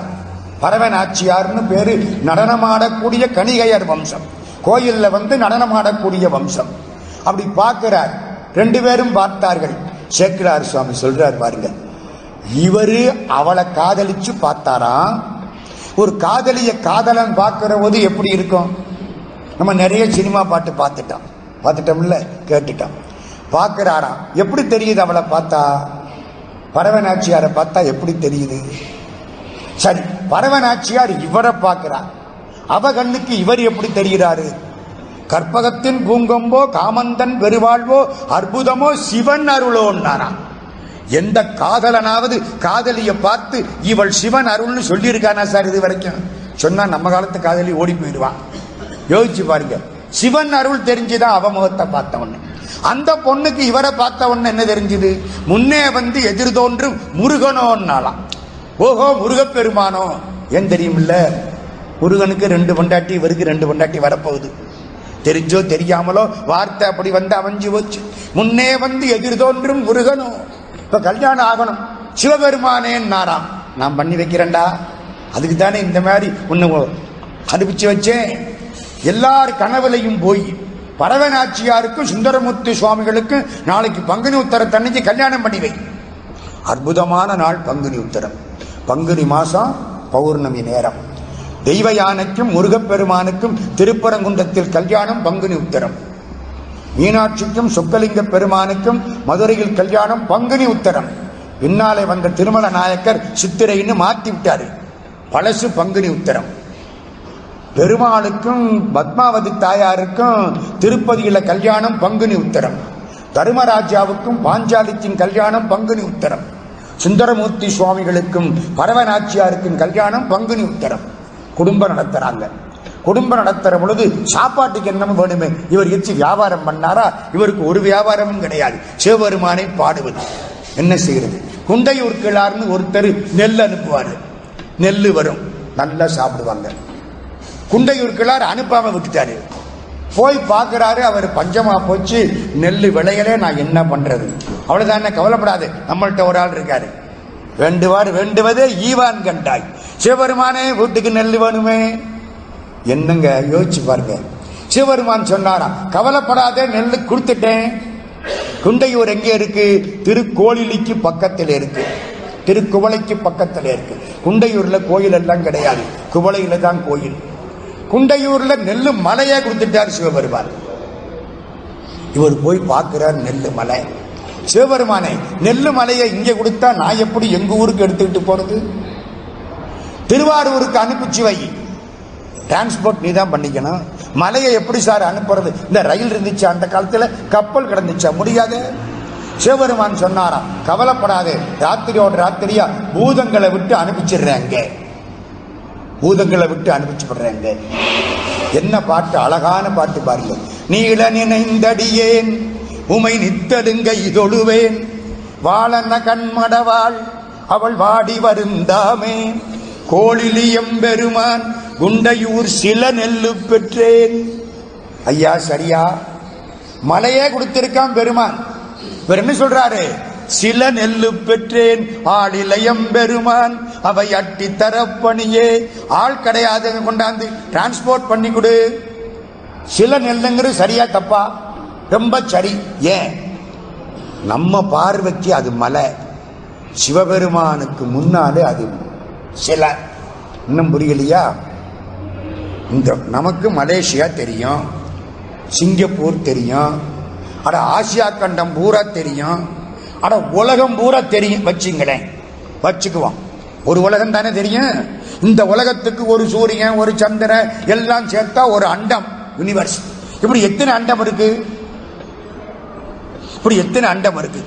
பரவநாச்சியார்னு பேரு நடனமாடக்கூடிய கணிகையர் வம்சம். கோயில்ல வந்து நடனமாடக்கூடிய வம்சம். அப்படி பார்க்கிறார். ரெண்டு பேரும் பார்த்தார்கள். சேக்கிரார் சுவாமி சொல்றார் பாருங்க. இவரு அவளை காதலிச்சு பார்த்தாராம் ஒரு காதலிய காதலன் பார்க்கிற போது எப்படி இருக்கும்? நம்ம நிறைய சினிமா பாட்டு பார்த்துட்டோம் பார்த்துட்டோம்ல? கேட்டுட்டோம் பார்க்கிறாராம். எப்படி தெரியுது அவளை பார்த்தா? பரவநாச்சியாரை பார்த்தா எப்படி தெரியுது? சரி பரவநாச்சியார் இவரை பார்க்கிறார். அவ கண்ணுக்கு இவர் எப்படி தெரிகிறாரு? கற்பகத்தின் பூங்கொம்போ காமந்தன் பெருவாழ்வோ அற்புதமோ சிவன் அருளோன்னாராம். எந்த காதலனாவது காதலிய பார்த்து இவள் சிவன் அருள்னு சொல்லியிருக்கானா சார் இது வரைக்கும்? சொன்னா நம்ம காலத்து காதலி ஓடி போயிடுவான் யோசிச்சு பாருங்க. சிவன் அருள் தெரிஞ்சுதான் அவமுகத்தை பார்த்த உடனே. அந்த பொண்ணுக்கு இவரை பார்த்த உடனே என்ன தெரிஞ்சது? முன்னே வந்து எதிர்தோன்றும் முருகனோன்னாலாம் ஓஹோ முருகப்பெருமானோ. ஏன் தெரியுமில்ல? முருகனுக்கு ரெண்டு பொண்டாட்டி இவருக்கு ரெண்டு பொண்டாட்டி வரப்போகுது. தெரிஞ்சோ தெரியாமலோ வார்த்தை அப்படி வந்து அமைஞ்சு போச்சு. முன்னே வந்து எதிர் தோன்றும் முருகனும் இப்ப கல்யாணம் ஆகணும். சிவபெருமானேன்னாராம் நான் பண்ணி வைக்கிறேன்டா. அதுக்கு தானே இந்த மாதிரி ஒன்று அனுப்பிச்சு வச்சேன். எல்லார் கனவுலையும் போய் பரவநாச்சியாருக்கும் சுந்தரமூர்த்தி சுவாமிகளுக்கும் நாளைக்கு பங்குனி உத்தரத்தன்னைக்கு கல்யாணம் பண்ணி வை. அற்புதமான நாள் பங்குனி உத்தரம். பங்குனி மாசம் பௌர்ணமி நேரம். தெய்வ யானைக்கும் முருகப்பெருமானுக்கும் திருப்பரங்குன்றத்தில் கல்யாணம் பங்குனி உத்தரம். மீனாட்சிக்கும் சொக்கலிங்க பெருமானுக்கும் மதுரையில் கல்யாணம் பங்குனி உத்தரம். பின்னாலே வந்த திருமல நாயக்கர் சித்திரைன்னு மாத்தி விட்டாரு. பழசு பங்குனி உத்தரம். பெருமாளுக்கும் பத்மாவதி தாயாருக்கும் திருப்பதியில கல்யாணம் பங்குனி உத்தரம். தர்மராஜாவுக்கும் பாஞ்சாலித்தின் கல்யாணம் பங்குனி உத்தரம். சுந்தரமூர்த்தி சுவாமிகளுக்கும் பரவநாச்சியாருக்கும் கல்யாணம் பங்குனி உத்தரம். குடும்பம் நடத்துறாங்க. குடும்பம் நடத்துற பொழுது சாப்பாட்டுக்கு என்னமோ வேணுமே. இவர் எச்சு வியாபாரம் பண்ணாரா? இவருக்கு ஒரு வியாபாரமும் கிடையாது. சிவபெருமானை பாடுவது. என்ன செய்யறது? குண்டையூர் கிளார்னு ஒருத்தர் நெல் அனுப்புவாரு. நெல் வரும். நல்லா சாப்பிடுவாங்க. குண்டையூர் கிளார் அனுப்பாம விட்டுட்டாரு. போய் பார்க்கிறாரு அவர் பஞ்சமா போச்சு நெல் விளையலே நான் என்ன பண்றது? அவ்வளவுதான் கவலைப்படாது. நம்மள்ட்ட ஒரு ஆள் இருக்காரு. வேண்டுவார் வேண்டுவதே ஈவான் கண்டாய். சிவபெருமானே வீட்டுக்கு நெல் வேணுமே? என்னங்க? யோசிச்சு பாருங்க. சிவபெருமான் சொன்னாராம் கவலைப்படாதே நெல் கொடுத்துட்டேன். குண்டையூர் எங்கே இருக்கு? திருக்கோளிலிக்கு பக்கத்தில் இருக்கு. திருக்குவளைக்கு பக்கத்தில் இருக்கு. குண்டையூர்ல கோயில் எல்லாம் கிடையாது. குவளையில தான் கோயில். குண்டையூர்ல நெல்லு மலையே கொடுத்துட்டார் சிவபெருமான். இவர் போய் பார்க்கிறார் நெல்லு மலை. சிவபெருமானை நெல்லு மலையை இங்கே கொடுத்தா நான் எப்படி எங்க ஊருக்கு எடுத்துக்கிட்டு போறது? திருவாரூருக்கு அனுப்பிச்சு வை. டிரான்ஸ்போர்ட் நீ தான் பண்ணிக்கணும். மலையை எப்படி சார் அனுப்புறது? இந்த ரயில் இருந்துச்சு அந்த காலத்தில் கப்பல் கிடந்துச்சா? முடியாது. சிவபெருமான் சொன்னாராம் கவலைப்படாதே. ராத்திரியோட ராத்திரியா பூதங்களை விட்டு அனுப்பிச்சிடுறேன் அங்கே. பூதங்களை விட்டு அனுப்பிச்சுடுறேங்க என்ன பாட்டு? அழகான பாட்டு பாருங்க. நீல நினைந்தடியேன் உமை நித்தடுங்க இதொழுவேன். வாழன கண்மடவாள் அவள் வாடி வருந்தாமே. கோழிலியம் பெருமான் குண்டையூர் சில நெல்லு பெற்றேன். ஐயா சரியா? மலையே கொடுத்திருக்கான் பெருமான். இவர் என்ன சொல்றாரு? சில நெல்லு பெற்றேன். ஆடிலயம் பெருமான் அவை அட்டி தரப்பணியே. ஆள் கிடையாது கொண்டாந்து டிரான்ஸ்போர்ட் பண்ணி கொடு. சில நெல்லுங்கிறது சரியா தப்பா? ரொம்ப சரி. ஏன்? நம்ம பார்வைக்கு அது மலை. சிவபெருமானுக்கு முன்னாலே அது சில. இன்னும் புரியலையா? இந்த நமக்கு மலேசியா தெரியும். சிங்கப்பூர் தெரியும். அட ஆசியா கண்டம் பூரா தெரியும். அட உலகம் பூரா தெரியும். வச்சுங்களேன். வச்சுக்குவோம். ஒரு உலகம் தானே தெரியும்? இந்த உலகத்துக்கு ஒரு சூரியன் ஒரு சந்திரன் எல்லாம் சேர்த்தா ஒரு அண்டம் யூனிவர்ஸ் இப்படி எத்தனை அண்டம் இருக்கு? இப்படி எத்தனை அண்டம் இருக்கு?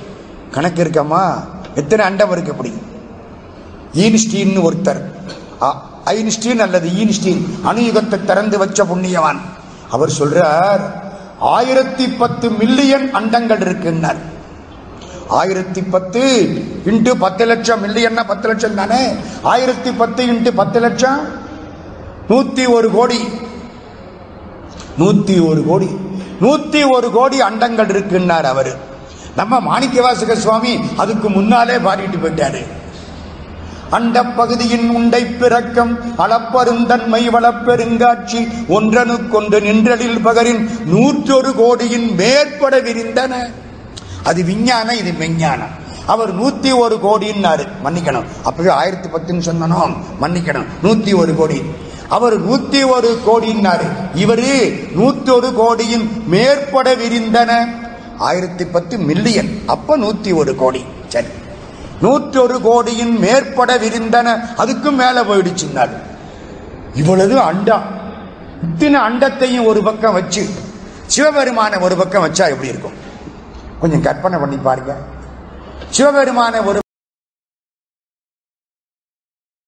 கணக்கு இருக்கம்மா எத்தனை அண்டம் இருக்கு இப்படி? ஈன்ஸ்டீன் ஒருத்தர். அ- ஐன்ஸ்டீன் அல்லது ஈன்ஸ்டீன் அணுயுகத்தை திறந்து வச்ச புண்ணியவான். அவர் சொல்றார் ஆயிரத்தி பத்து மில்லியன் அண்டங்கள் இருக்குன்னார். ஆயிரத்தி பத்து இன்ட்டு பத்து லட்சம். மில்லியன்னா பத்து லட்சம் தானே? ஆயிரத்தி பத்து இன்ட்டு பத்து லட்சம்? நூத்தி ஒரு கோடி. நூத்தி ஒரு கோடி. நூத்தி ஒரு கோடி அண்டங்கள் இருக்குன்னார் அவரு. நம்ம மாணிக்கவாசக சுவாமி அதுக்கு முன்னாலே பாடிட்டு போயிட்டாரு. அண்ட பகுதியின் உண்டை பிறக்கம் அளப்பருந்தன்மை வளப்பெருங்காட்சி ஒன்றனுக்கொன்று நின்றலில் பகரின் நூற்றொரு கோடியின் மேற்பட விரிந்தன. அது விஞ்ஞானம் இது மெஞ்ஞானம். அவர் நூத்தி ஒரு கோடின்னாரு. மன்னிக்கணும். அப்பவே ஆயிரத்தி பத்துன்னு சொன்னனும் மன்னிக்கணும். நூத்தி ஒரு கோடி. அவர் நூத்தி ஒரு கோடின்னாரு. இவரு நூத்தி ஒரு கோடியின் மேற்பட விரிந்தன. ஆயிரத்தி பத்து மில்லியன் அப்ப நூத்தி ஒரு கோடி. சரி. நூற்றி ஒரு கோடியின் மேற்பட விரிந்தன. அதுக்கும் மேல போயிடுச்சுன்னாரு இவ்வளவு அண்டம் இத்தனை அண்டத்தையும் ஒரு பக்கம் வச்சு சிவபெருமான ஒரு பக்கம் வச்சா எப்படி இருக்கும்? கொஞ்சம் கற்பனை பண்ணி பாருங்க. சிவபெருமான ஒரு